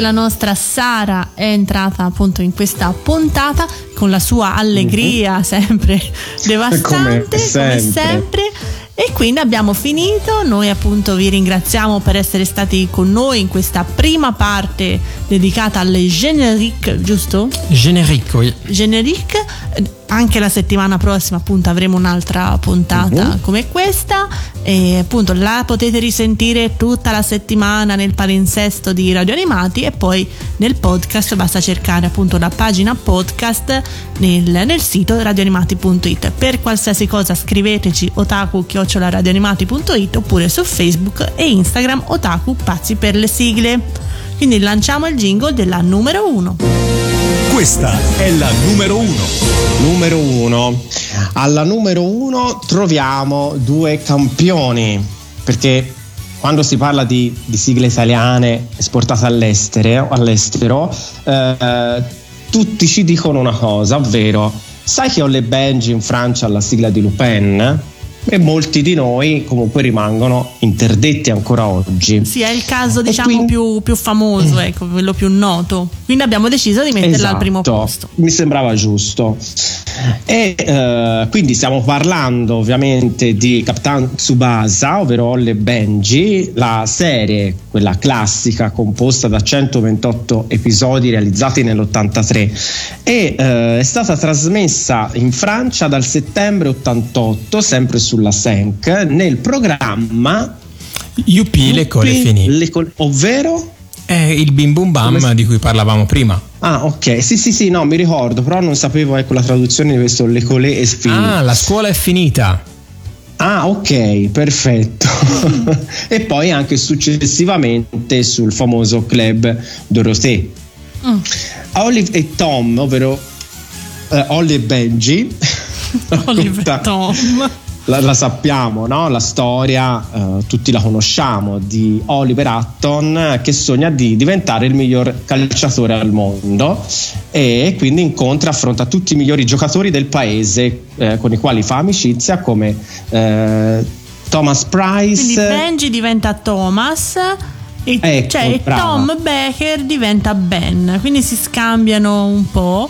la nostra Sara è entrata appunto in questa puntata con la sua allegria mm-hmm. sempre devastante come sempre. come sempre. E quindi abbiamo finito, noi appunto vi ringraziamo per essere stati con noi in questa prima parte dedicata alle generique, giusto? Generique, oui. Generique anche la settimana prossima appunto avremo un'altra puntata uh-huh. come questa. E appunto la potete risentire tutta la settimana nel palinsesto di Radio Animati e poi nel podcast. Basta cercare appunto la pagina podcast nel, nel sito radioanimati.it per qualsiasi cosa scriveteci otaku-radioanimati.it oppure su Facebook e Instagram otaku pazzi per le sigle quindi lanciamo il jingle della numero 1 Questa è la numero uno. Numero uno. Alla numero uno troviamo due campioni, perché quando si parla di, di sigle italiane esportate all'estero, all'estero eh, tutti ci dicono una cosa, ovvero sai che Olle Benji in Francia ha la sigla di Lupin? E molti di noi comunque rimangono interdetti ancora oggi. sì è il caso diciamo quindi- più, più famoso ecco quello più noto. Quindi abbiamo deciso di metterla al primo Esatto, posto. Mi sembrava giusto. E eh, quindi stiamo parlando ovviamente di Capitan Tsubasa, ovvero Olle Benji, la serie, quella classica composta da 128 episodi realizzati nell'83 e eh, è stata trasmessa in Francia dal settembre 88, sempre sulla Senk, nel programma Yuppie, le cole finì. Ovvero È il bim bum bam Come di cui parlavamo prima. Ah, ok. Sì, sì, sì, no, mi ricordo, però non sapevo ecco la traduzione di questo Le Colé e Sfini. Ah, la scuola è finita. Ah, ok, perfetto. e poi anche successivamente sul famoso club Dorothée. Mm. Olive e Tom, ovvero eh, Ollie e Benji. Oliver racconta- Tom La, la sappiamo, no? La storia, eh, tutti la conosciamo, di Oliver Hutton che sogna di diventare il miglior calciatore al mondo e quindi incontra, affronta tutti i migliori giocatori del paese eh, con i quali fa amicizia come eh, Thomas quindi Price. Benji diventa Thomas e, Ecco, cioè, e. Tom Becker diventa Ben quindi si scambiano un po'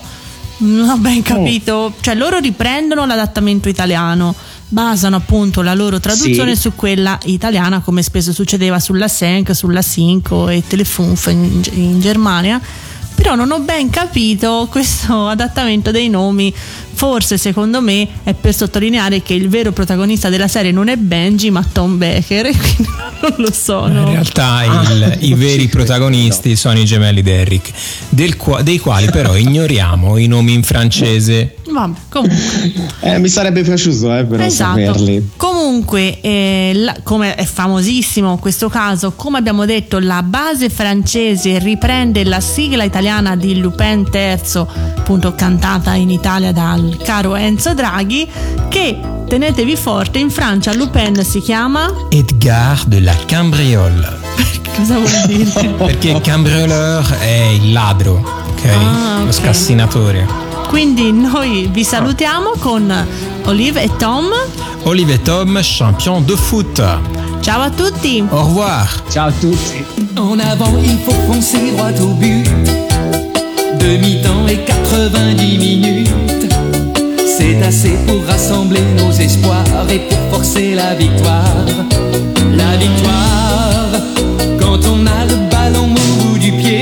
non ho ben capito cioè loro riprendono l'adattamento italiano basano appunto la loro traduzione Sì. su quella italiana come spesso succedeva sulla Senk, sulla Cinco e Telefunf in, in Germania però non ho ben capito questo adattamento dei nomi forse secondo me è per sottolineare che il vero protagonista della serie non è Benji ma Tom Becker e quindi non lo so In no? realtà il- i veri protagonisti sono i gemelli Derrick, del qua- dei quali però ignoriamo i nomi in francese. Vabbè, comunque Eh, mi sarebbe piaciuto eh, però Esatto. saperli. Comunque, eh, la- come è famosissimo questo caso, come abbiamo detto, la base francese riprende la sigla italiana di Lupin III, appunto cantata in Italia dal caro Enzo Draghi, che tenetevi forte, in Francia Lupin si chiama. Edgar de la Cambriole. Cosa vuol dire? Perché cambrioleur è il ladro, ok? Ah, ok. Lo scassinatore. Quindi noi vi salutiamo con Olive e Tom. Olive et Tom, champion de foot. Ciao a tutti! Au revoir. Ciao a tutti. En avant, il faut foncer droit au but. Demi-temps et 90 minutes. C'est assez pour rassembler nos espoirs et pour forcer la victoire. La victoire, quand on a le ballon au bout du pied.